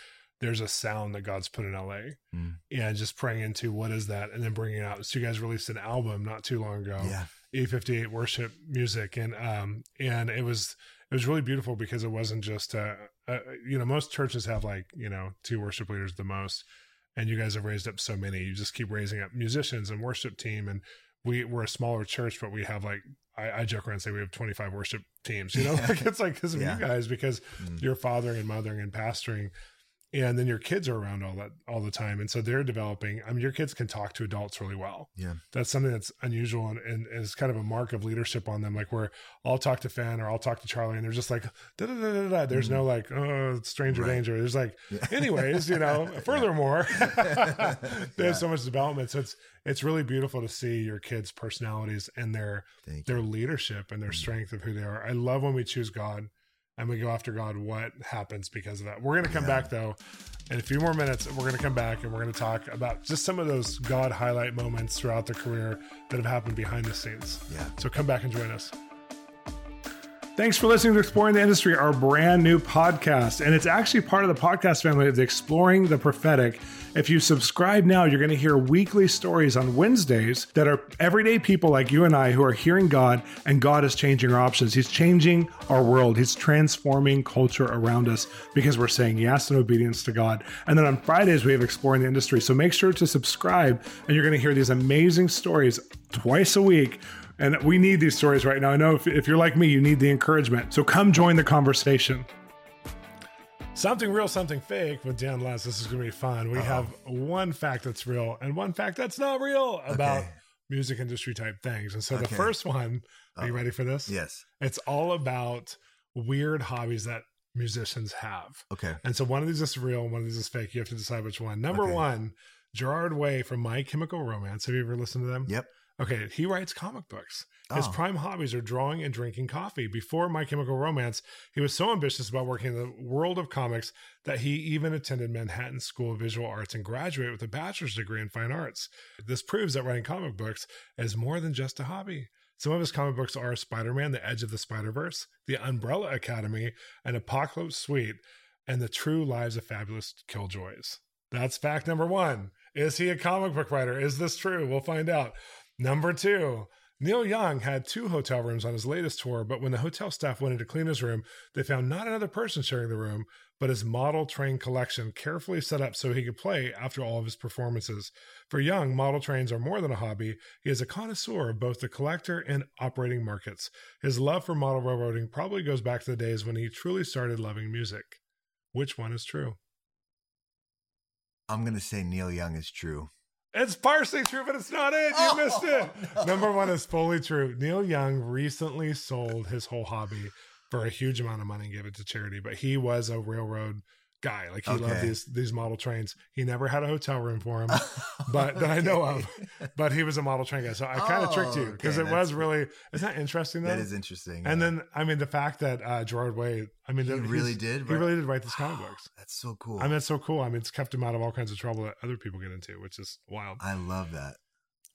there's a sound that God's put in LA, Mm. and just praying into what is that, and then bringing it out. So you guys released an album not too long ago, Yeah. E58 worship music, and um, and it was it was really beautiful because it wasn't just uh, uh you know most churches have like you know two worship leaders the most, and you guys have raised up so many. You just keep raising up musicians and worship team and we we're a smaller church, but we have like I, I joke around and say we have 25 worship teams. You know, <laughs> like it's like because of Yeah. you guys because Mm. you're fathering and mothering and pastoring, and then your kids are around all that all the time, and so they're developing. I mean, your kids can talk to adults really well. Yeah. that's something that's unusual and, and is kind of a mark of leadership on them. Like where I'll talk to Finn or I'll talk to Charlie, and they're just like da da da da. da. There's Mhm. no like oh stranger Right. danger. There's like Yeah. <laughs> anyways, you know. <laughs> Furthermore, <laughs> they have so much development. So it's it's really beautiful to see your kids' personalities and their Thank you. their leadership and their Mhm. strength of who they are. I love when we choose God and we go after God. What happens because of that? We're gonna come Yeah. back though in a few more minutes. We're gonna come back and we're gonna talk about just some of those God highlight moments throughout the career that have happened behind the scenes. Yeah. So come back and join us. Thanks for listening to Exploring the Industry, our brand new podcast. And it's actually part of the podcast family of Exploring the Prophetic. If you subscribe now, you're going to hear weekly stories on Wednesdays that are everyday people like you and I who are hearing God, and God is changing our options. He's changing our world, He's transforming culture around us because we're saying yes in obedience to God. And then on Fridays, we have Exploring the Industry. So make sure to subscribe, and you're going to hear these amazing stories twice a week and we need these stories right now. I know if, if you're like me, you need the encouragement. So come join the conversation. Something real, something fake with Dan Lutz. This is going to be fun. We Uh-oh. have one fact that's real and one fact that's not real about Okay. music industry type things. And so the first one, are you Uh-oh. ready for this? Yes. It's all about weird hobbies that musicians have. Okay. And so one of these is real, one of these is fake. You have to decide which one. Number Okay. one, Gerard Way from My Chemical Romance. Have you ever listened to them? Yep. Okay, he writes comic books. His Oh. prime hobbies are drawing and drinking coffee. Before My Chemical Romance, he was so ambitious about working in the world of comics that he even attended Manhattan School of Visual Arts and graduated with a bachelor's degree in fine arts. This proves that writing comic books is more than just a hobby. Some of his comic books are Spider Man, The Edge of the Spider Verse, The Umbrella Academy, and Apocalypse Suite, and The True Lives of Fabulous Killjoys. That's fact number one. Is he a comic book writer? Is this true? We'll find out. Number two, Neil Young had two hotel rooms on his latest tour, but when the hotel staff went in to clean his room, they found not another person sharing the room, but his model train collection carefully set up so he could play after all of his performances. For Young, model trains are more than a hobby. He is a connoisseur of both the collector and operating markets. His love for model railroading probably goes back to the days when he truly started loving music. Which one is true? I'm gonna say Neil Young is true. It's partially true, but it's not it. You Oh, missed it. <laughs> no. Number one is fully true. Neil Young recently sold his whole hobby for a huge amount of money and gave it to charity, but he was a railroad guy. Like he loved these these model trains. He never had a hotel room for him, <laughs> but that I know of. But he was a model train guy. So I kind of tricked you Oh, because okay, it was really isn't that interesting though? That is interesting. and yeah. then I mean the fact that uh Gerard Way, I mean he that really did. he really did write these comic books. That's so cool. I mean, it's so cool. I mean, it's kept him out of all kinds of trouble that other people get into, which is wild. I love that.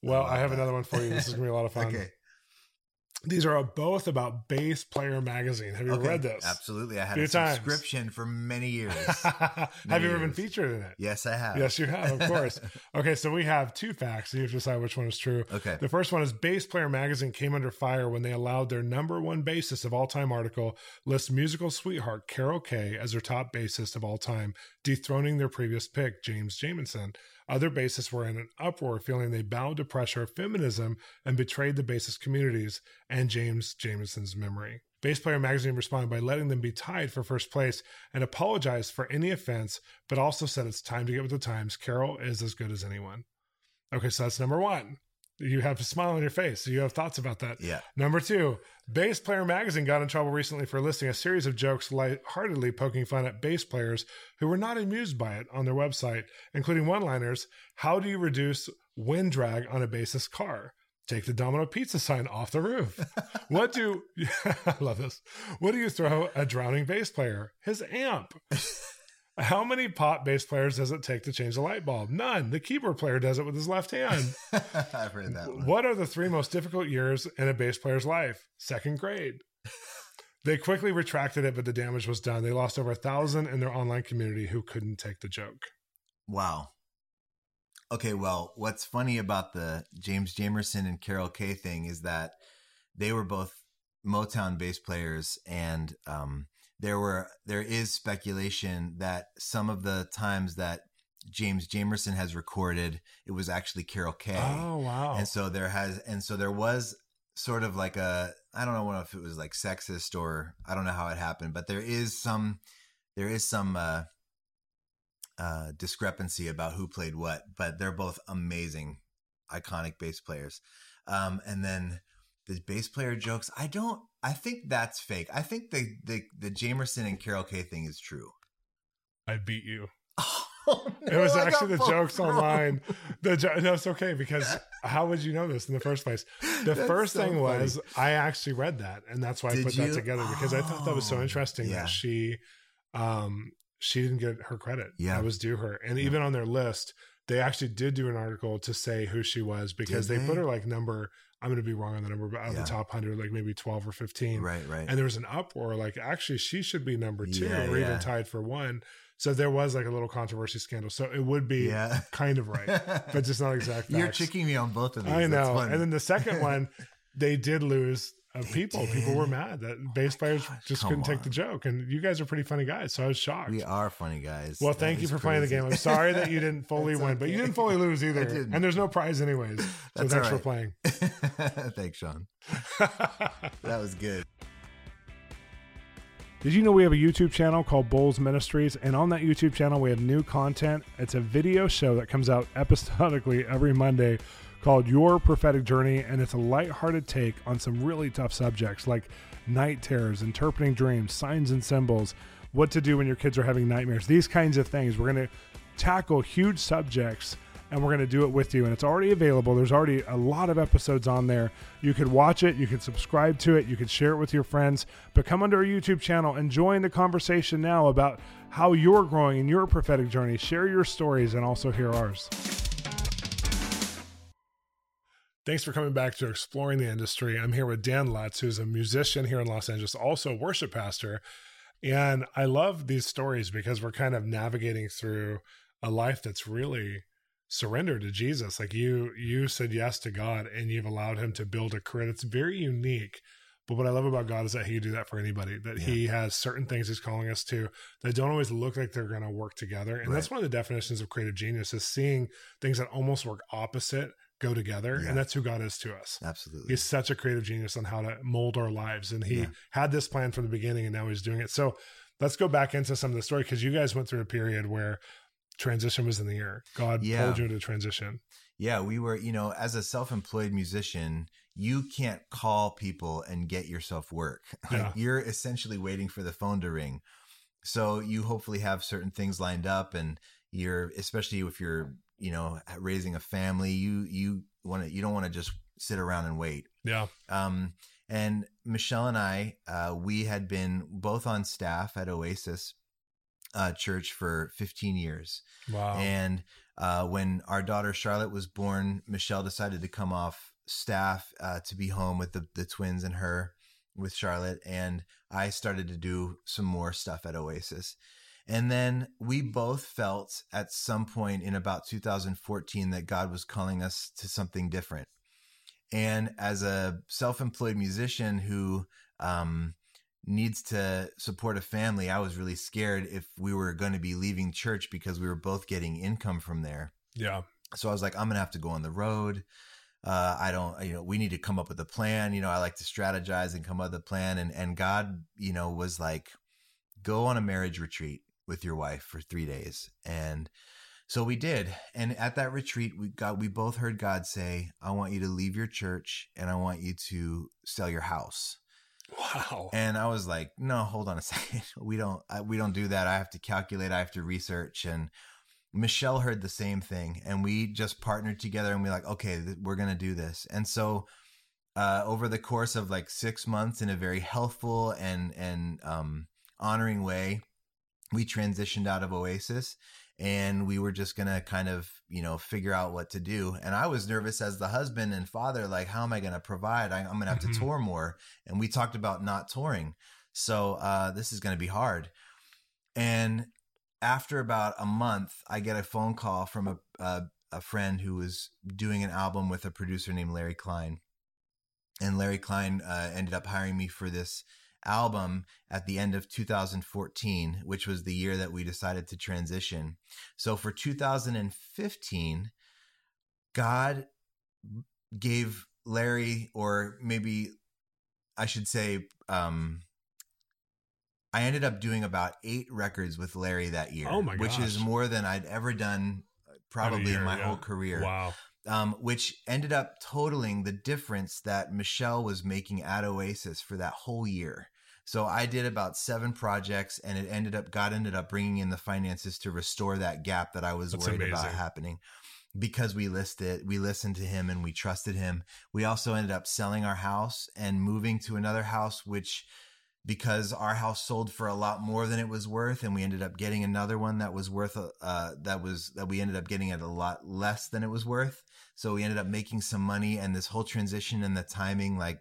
Well, love I have that. another one for you. This is gonna be a lot of <laughs> fun. Okay. These are both about Bass Player Magazine. Have you okay. read this? Absolutely. I had Few a times. subscription for many <laughs> years. have Many you ever been featured in it? yes, I have. Yes, you have, of course. <laughs> okay, so we have two facts. You have to decide which one is true. Okay. The first one is Bass Player Magazine came under fire when they allowed their number one bassist of all time article list musical sweetheart Carol Kaye as their top bassist of all time, dethroning their previous pick, James Jamerson. Other bassists were in an uproar, feeling they bowed to pressure of feminism and betrayed the bassist communities and James Jamerson's memory. Bass Player Magazine responded by letting them be tied for first place and apologized for any offense, but also said it's time to get with the times. Carol is as good as anyone. Okay, so that's number one. You have a smile on your face. So you have thoughts about that. Yeah. Number two, Bass Player Magazine got in trouble recently for listing a series of jokes lightheartedly poking fun at bass players who were not amused by it on their website, including one liners How do you reduce wind drag on a bassist car? Take the Domino Pizza sign off the roof. <laughs> what do <laughs> I love this? What do you throw a drowning bass player? His amp. <laughs> How many pop bass players does it take to change a light bulb? None. The keyboard player does it with his left hand. <laughs> I've heard that one. What are the three most difficult years in a bass player's life? Second grade. They quickly retracted it, but the damage was done. They lost over a thousand in their online community who couldn't take the joke. Wow. Okay, well, what's funny about the James Jamerson and Carol Kaye thing is that they were both Motown bass players, and um, there were there is speculation that some of the times that James Jamerson has recorded, it was actually Carol Kaye. Oh wow! and so there has and so there was sort of like a i don't know if it was like sexist or i don't know how it happened but there is some there is some uh uh discrepancy about who played what but they're both amazing iconic bass players um and then the bass player jokes i don't i think that's fake i think the the, the jamerson and carol kaye thing is true I beat you. <laughs> Oh, It was I actually the jokes wrong. online. The jo- no, it's okay <laughs> because how would you know this in the first place? The first so thing funny. was I actually read that, and that's why I Did put that together because I thought that was so Oh, interesting yeah. that she, um, she didn't get her credit. Yeah. that was due her, and Yeah. even on their list, they actually did do an article to say who she was because Did they, put her like number. I'm going to be wrong on the number, but out of Yeah. the top hundred, like maybe twelve or fifteen. right right And there was an uproar, like actually she should be number two Yeah, or yeah. even tied for one. So there was like a little controversy scandal. So it would be yeah kind of right, but <laughs> just not exact facts. You're tricking me on both of these. I know. And then the second one, <laughs> they did lose uh, They people. People were mad that bass players gosh, just couldn't take the joke. And you guys are pretty funny guys, so I was shocked. we are funny guys. well, That thank you for playing the game. I'm sorry that you didn't <laughs> fully win, but you didn't fully lose <laughs> either. And there's no prize anyways. So That's thanks all for playing. <laughs> Thanks, Shawn. That was good. Did you know we have a YouTube channel called Bolz Ministries? And on that YouTube channel, we have new content. It's a video show that comes out episodically every Monday called Your Prophetic Journey. And it's a lighthearted take on some really tough subjects like night terrors, interpreting dreams, signs and symbols, what to do when your kids are having nightmares, these kinds of things. We're going to tackle huge subjects and we're going to do it with you. And it's already available. There's already a lot of episodes on there. You could watch it, you could subscribe to it, you could share it with your friends, but come onto our YouTube channel and join the conversation now about how you're growing in your prophetic journey. Share your stories and also hear ours. Thanks for coming back to Exploring the Industry. I'm here with Dan Lutz, who's a musician here in Los Angeles, also a worship pastor. And I love these stories because we're kind of navigating through a life that's really surrendered to Jesus. Like you you said yes to God and you've allowed him to build a career that's very unique. But what I love about God is that he can do that for anybody, that yeah. he has certain things he's calling us to that don't always look like they're going to work together. And right. that's one of the definitions of creative genius is seeing things that almost work opposite go together yeah. and that's who god is to us absolutely he's such a creative genius on how to mold our lives and he yeah. had this plan from the beginning and now he's doing it so let's go back into some of the story because you guys went through a period where transition was in the air god yeah. pulled you into transition yeah we were you know as a self-employed musician you can't call people and get yourself work <laughs> yeah. you're essentially waiting for the phone to ring so you hopefully have certain things lined up and you're especially if you're you know raising a family you you want to you don't want to just sit around and wait. Yeah. Um and michelle and i uh we had been both on staff at oasis uh church for 15 years. Wow. And uh when our daughter charlotte was born michelle decided to come off staff uh to be home with the the twins and her with charlotte and i started to do some more stuff at oasis and then we both felt at some point in about 2014 that God was calling us to something different. And as a self employed musician who um, needs to support a family, I was really scared if we were going to be leaving church because we were both getting income from there. Yeah. So I was like, I'm going to have to go on the road. Uh, I don't, you know, we need to come up with a plan. You know, I like to strategize and come up with a plan. And, and God, you know, was like, go on a marriage retreat with your wife for three days. And so we did. And at that retreat, we got, we both heard God say, I want you to leave your church and I want you to sell your house. Wow. And I was like, no, hold on a <laughs> second. We don't, I, we don't do that. I have to calculate. I have to research. And Michelle heard the same thing. And we just partnered together and we like, okay, th- we're going to do this. And so, uh, over the course of like six months in a very healthful and, and, um, honoring way, we transitioned out of Oasis and we were just going to kind of, you know, figure out what to do. And I was nervous as the husband and father, like, how am I going to provide? I, am going to have mm-hmm. to tour more. And we talked about not touring. So uh, this is going to be hard. And after about a month, I get a phone call from a, a, a friend who was doing an album with a producer named Larry Klein. And Larry Klein uh, ended up hiring me for this album at the end of 2014, which was the year that we decided to transition. So for 2015, God gave Larry, or maybe I should say, um, I ended up doing about eight records with Larry that year. Oh my Which is more than I'd ever done uh, probably year, in my yeah. whole career. Wow. Um, which ended up totaling the difference that Michelle was making at Oasis for that whole year. So I did about seven projects, and it ended up God ended up bringing in the finances to restore that gap that I was That's worried amazing. about happening. Because we listed, we listened to him and we trusted him. We also ended up selling our house and moving to another house, which because our house sold for a lot more than it was worth and we ended up getting another one that was worth uh that was that we ended up getting at a lot less than it was worth so we ended up making some money and this whole transition and the timing like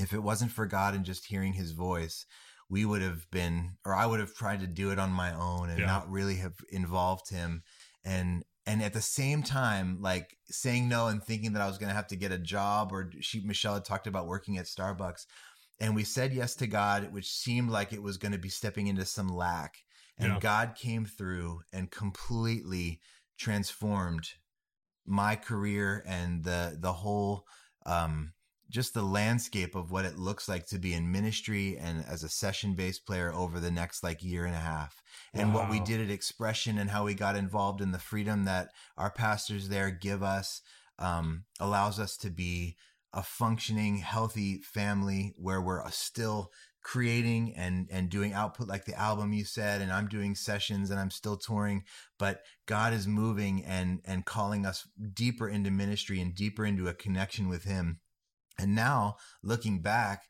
if it wasn't for God and just hearing his voice, we would have been, or I would have tried to do it on my own and yeah. not really have involved him. And, and at the same time, like saying no and thinking that I was going to have to get a job or she, Michelle had talked about working at Starbucks and we said yes to God, which seemed like it was going to be stepping into some lack. And yeah. God came through and completely transformed my career and the, the whole, um, just the landscape of what it looks like to be in ministry and as a session bass player over the next like year and a half and wow. what we did at expression and how we got involved in the freedom that our pastors there give us um, allows us to be a functioning, healthy family where we're still creating and and doing output like the album you said and I'm doing sessions and I'm still touring but God is moving and and calling us deeper into ministry and deeper into a connection with him and now looking back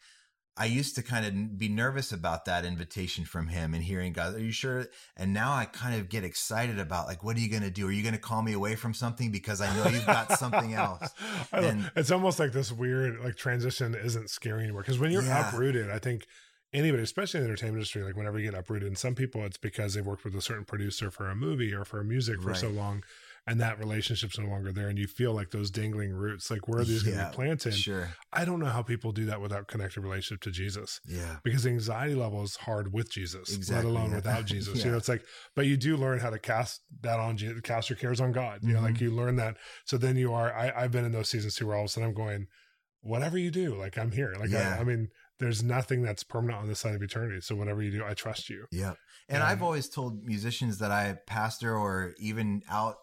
I used to kind of be nervous about that invitation from him and hearing God, are you sure? And now I kind of get excited about like, what are you going to do? Are you going to call me away from something because I know you've got something <laughs> else? And, it's almost like this weird like transition isn't scary anymore. Because when you're yeah. uprooted, I think anybody, especially in the entertainment industry, like whenever you get uprooted, and some people it's because they've worked with a certain producer for a movie or for music for right. so long and that relationship's no longer there and you feel like those dangling roots like where are these yeah, going to be planted sure i don't know how people do that without connected relationship to jesus yeah because anxiety level is hard with jesus exactly, let alone yeah. without jesus yeah. <laughs> you know it's like but you do learn how to cast that on jesus cast your cares on god you mm-hmm. know like mm-hmm. you learn that so then you are I, i've been in those seasons too where all of a sudden i'm going whatever you do like i'm here like I, I mean there's nothing that's permanent on the side of eternity. So whatever you do, I trust you. Yeah. And um, I've always told musicians that I pastor or even out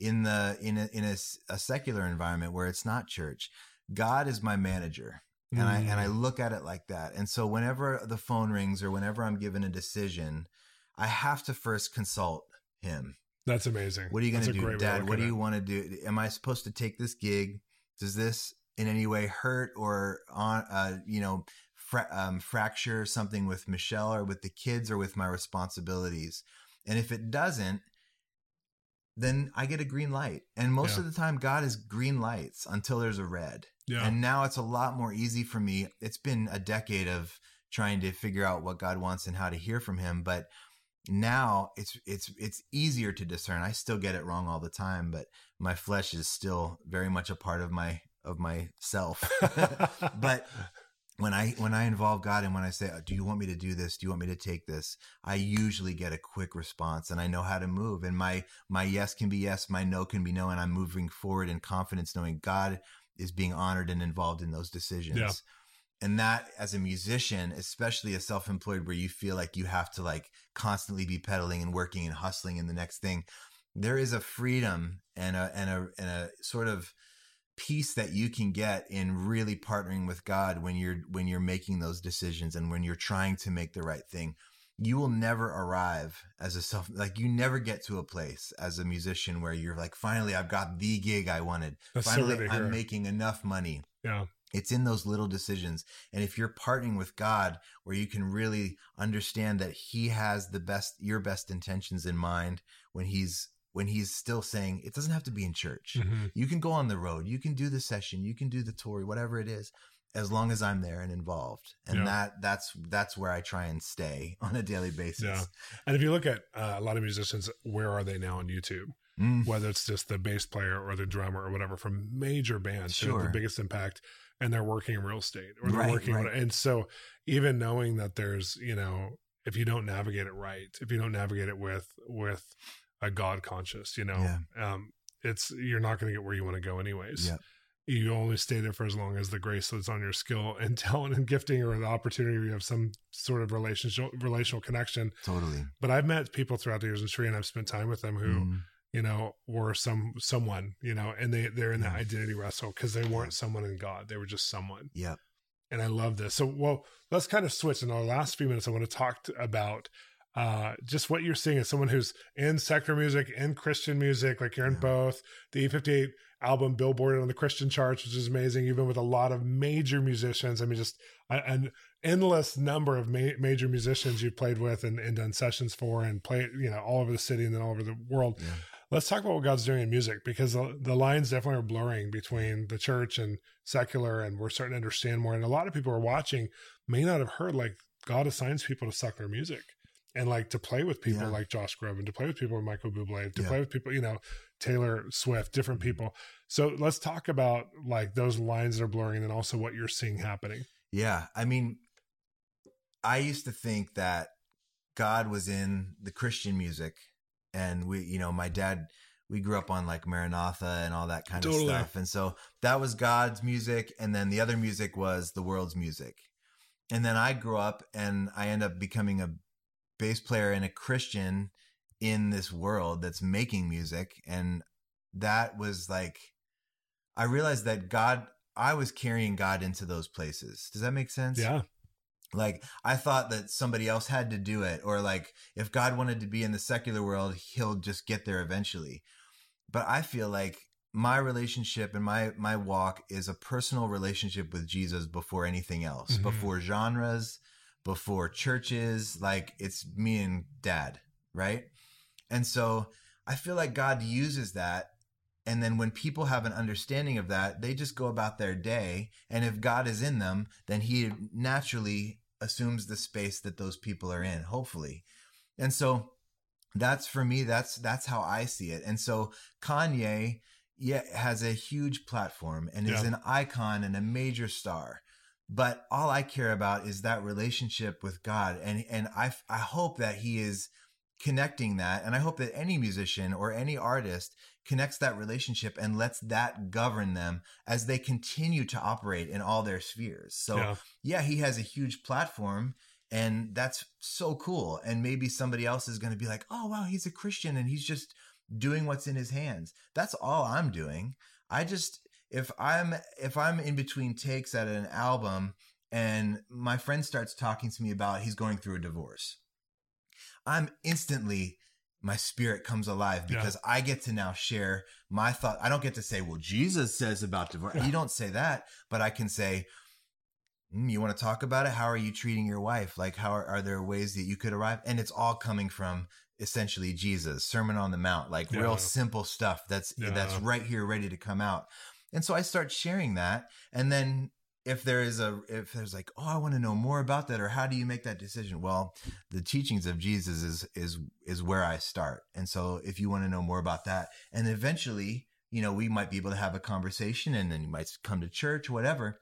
in the in a, in a, a secular environment where it's not church. God is my manager. And mm. I and I mm. look at it like that. And so whenever the phone rings or whenever I'm given a decision, I have to first consult him. That's amazing. What are you going to do, Dad? What do you want to do? Am I supposed to take this gig? Does this in any way hurt or on uh, you know fra- um, fracture something with Michelle or with the kids or with my responsibilities? And if it doesn't, then I get a green light. And most yeah. of the time, God is green lights until there's a red. Yeah. And now it's a lot more easy for me. It's been a decade of trying to figure out what God wants and how to hear from Him, but now it's it's it's easier to discern. I still get it wrong all the time, but my flesh is still very much a part of my of myself. <laughs> but when I when I involve God and when I say, uh, "Do you want me to do this? Do you want me to take this?" I usually get a quick response, and I know how to move. And my my yes can be yes, my no can be no, and I'm moving forward in confidence, knowing God is being honored and involved in those decisions. Yeah. And that, as a musician, especially a self-employed, where you feel like you have to like constantly be pedaling and working and hustling in the next thing, there is a freedom and a and a and a sort of peace that you can get in really partnering with God when you're when you're making those decisions and when you're trying to make the right thing. You will never arrive as a self like you never get to a place as a musician where you're like finally I've got the gig I wanted. That's finally so I'm making enough money. Yeah. It's in those little decisions. And if you're partnering with God where you can really understand that he has the best your best intentions in mind when he's when he's still saying it doesn't have to be in church. Mm-hmm. You can go on the road, you can do the session, you can do the tour, whatever it is, as long as I'm there and involved. And yeah. that that's that's where I try and stay <laughs> on a daily basis. Yeah. And if you look at uh, a lot of musicians, where are they now on YouTube? Mm. Whether it's just the bass player or the drummer or whatever from major bands, sure. the biggest impact, and they're working in real estate or they're right, working, right. and so even knowing that there's you know if you don't navigate it right, if you don't navigate it with with a God conscious, you know, yeah. um, it's, you're not going to get where you want to go anyways. Yeah. You only stay there for as long as the grace that's on your skill and <laughs> talent and gifting or the opportunity you have some sort of relationship, relational connection. Totally. But I've met people throughout the years in Sri and I've spent time with them who, mm. you know, were some, someone, you know, and they, they're in yeah. that identity wrestle because they weren't yeah. someone in God. They were just someone. Yeah. And I love this. So, well, let's kind of switch in our last few minutes. I want to talk to, about uh, just what you're seeing as someone who's in secular music and Christian music, like you're in yeah. both. The E58 album billboarded on the Christian charts, which is amazing. You've been with a lot of major musicians. I mean, just an endless number of ma- major musicians you've played with and, and, done sessions for and played, you know, all over the city and then all over the world. Yeah. Let's talk about what God's doing in music because the, the lines definitely are blurring between the church and secular, and we're starting to understand more. And a lot of people are watching may not have heard like God assigns people to secular music and like to play with people yeah. like Josh Groban, to play with people like Michael Bublé, to yeah. play with people, you know, Taylor Swift, different mm-hmm. people. So let's talk about like those lines that are blurring and also what you're seeing happening. Yeah. I mean, I used to think that God was in the Christian music and we, you know, my dad, we grew up on like Maranatha and all that kind totally. of stuff. And so that was God's music. And then the other music was the world's music. And then I grew up and I end up becoming a bass player and a Christian in this world that's making music. And that was like, I realized that God, I was carrying God into those places. Does that make sense? Yeah. Like I thought that somebody else had to do it, or like if God wanted to be in the secular world, he'll just get there eventually. But I feel like my relationship and my my walk is a personal relationship with Jesus before anything else, Mhm. before genres, before churches. Like it's me and dad, right? And so I feel like God uses that. And then when people have an understanding of that, they just go about their day. And if God is in them, then he naturally assumes the space that those people are in, hopefully. And so that's for me, that's that's how I see it. And so Kanye yeah, has a huge platform and is an icon and a major star. But all I care about is that relationship with God. And and I I hope that he is connecting that. And I hope that any musician or any artist connects that relationship and lets that govern them as they continue to operate in all their spheres. So yeah. yeah, he has a huge platform and that's so cool. And maybe somebody else is going to be like, oh, wow, he's a Christian and he's just doing what's in his hands. That's all I'm doing. I just, if I'm, if I'm in between takes at an album and my friend starts talking to me about he's going through a divorce, I'm instantly, my spirit comes alive Yeah. because I get to now share my thought. I don't get to say, well, Jesus says about divorce. You don't say that, but I can say, "Mm, you want to talk about it? How are you treating your wife? Like, how are, are there ways that you could arrive? And it's all coming from essentially Jesus, Sermon on the Mount, like Yeah. real simple stuff that's that's right here, ready to come out. And so I start sharing that, and then if there is a if there's like, oh, I want to know more about that, or how do you make that decision? Well, the teachings of Jesus is is is where I start, and so if you want to know more about that, and eventually, you know, we might be able to have a conversation, and then you might come to church, whatever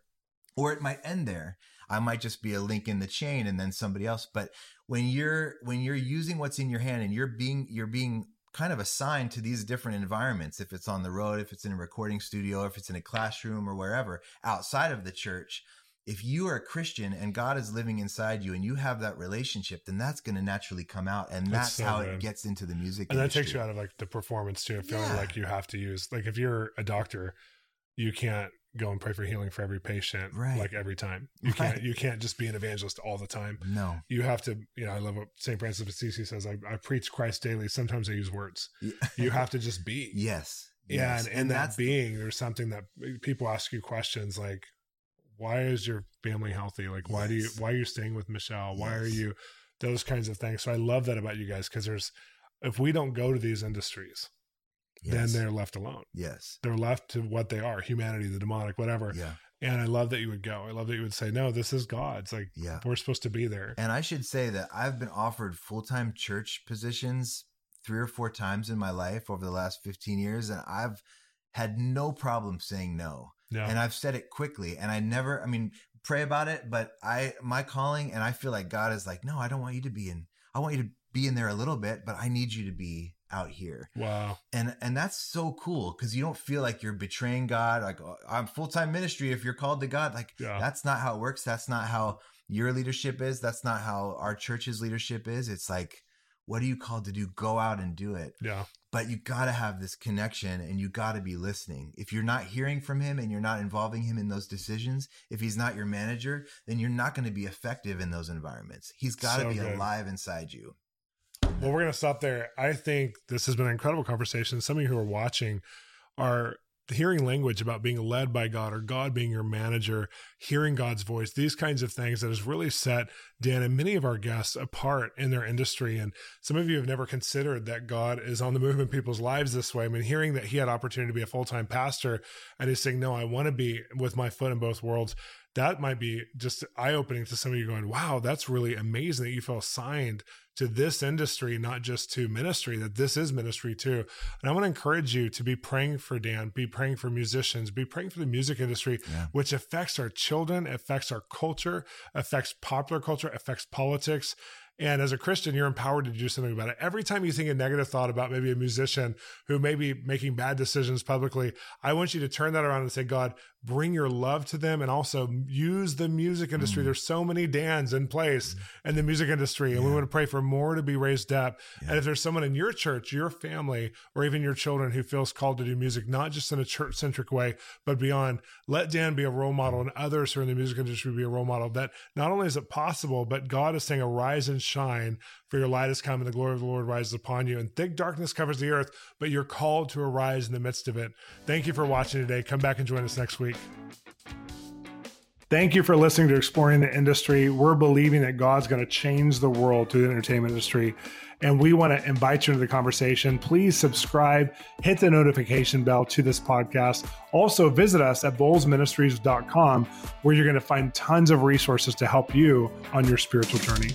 or it might end there. I might just be a link in the chain and then somebody else. But when you're when you're using what's in your hand and you're being you're being kind of assigned to these different environments if it's on the road if it's in a recording studio if it's in a classroom or wherever outside of the church if you are a christian and god is living inside you and you have that relationship then that's going to naturally come out and That's that's, so how good. it gets into the music and that takes you out of like the performance too feeling Yeah. like you have to use like if you're a doctor you can't go and pray for healing for every patient Right. like every time. You Right. can't you can't just be an evangelist all the time. No. You have to you know i love what st francis of assisi says I, I preach christ daily. Sometimes i use words. You have to just be. <laughs> Yes. Yeah yes. and, and, that being there's something that people ask you questions like why is your family healthy? Like why do you Yes. why are you staying with michelle? Why are you those kinds of things. So i love that about you guys because there's if we don't go to these industries yes. then they're left alone. Yes. They're left to what they are humanity the demonic whatever. Yeah. And i love that you would go. I love that you would say no this is God. It's like yeah. we're supposed to be there. And I should say that I've been offered full time church positions three or four times in my life over the last 15 years, and I've had no problem saying no. yeah. And I've said it quickly, and I never, I mean, pray about it, but I, my calling, and I feel like God is like, no, I don't want you to be in, I want you to be in there a little bit, but I need you to be out here. Wow. And and that's so cool because you don't feel like you're betraying god like oh, i'm full-time ministry if you're called to god like Yeah. that's not how it works. That's not how your leadership is. That's not how our church's leadership is. It's like what are you called to do? Go out and do it. Yeah. But you got to have this connection and you got to be listening. If you're not hearing from him and you're not involving him in those decisions if he's not your manager then you're not going to be effective in those environments. He's got to So be good. alive inside you Well, we're going to stop there. I think this has been an incredible conversation. Some of you who are watching are hearing language about being led by God or God being your manager, hearing God's voice, these kinds of things that has really set Dan and many of our guests apart in their industry. And some of you have never considered that God is on the move in people's lives this way. I mean, hearing that he had opportunity to be a full time pastor and he's saying, no, I want to be with my foot in both worlds. That might be just eye opening to some of you going, wow, that's really amazing that you feel assigned to this industry, not just to ministry, that this is ministry too. And I want to encourage you to be praying for Dan, be praying for musicians, be praying for the music industry, Yeah. which affects our children, affects our culture, affects popular culture, affects politics. And as a Christian, you're empowered to do something about it. Every time you think a negative thought about maybe a musician who may be making bad decisions publicly, I want you to turn that around and say, God, bring your love to them and also use the music industry. Mm. There's so many Dans in place in the music industry. And we want to pray for more to be raised up. Yeah. And if there's someone in your church, your family, or even your children who feels called to do music, not just in a church centric way, but beyond, let Dan be a role model and others who are in the music industry be a role model. That not only is it possible, but God is saying, arise and shine, for your light has come and the glory of the Lord rises upon you. And thick darkness covers the earth, but you're called to arise in the midst of it. Thank you for watching today. Come back and join us next week. Thank you for listening to Exploring the Industry. We're believing that God's going to change the world through the entertainment industry. And we want to invite you into the conversation. Please subscribe, hit the notification bell to this podcast. Also, visit us at bolzministries.com, where you're going to find tons of resources to help you on your spiritual journey.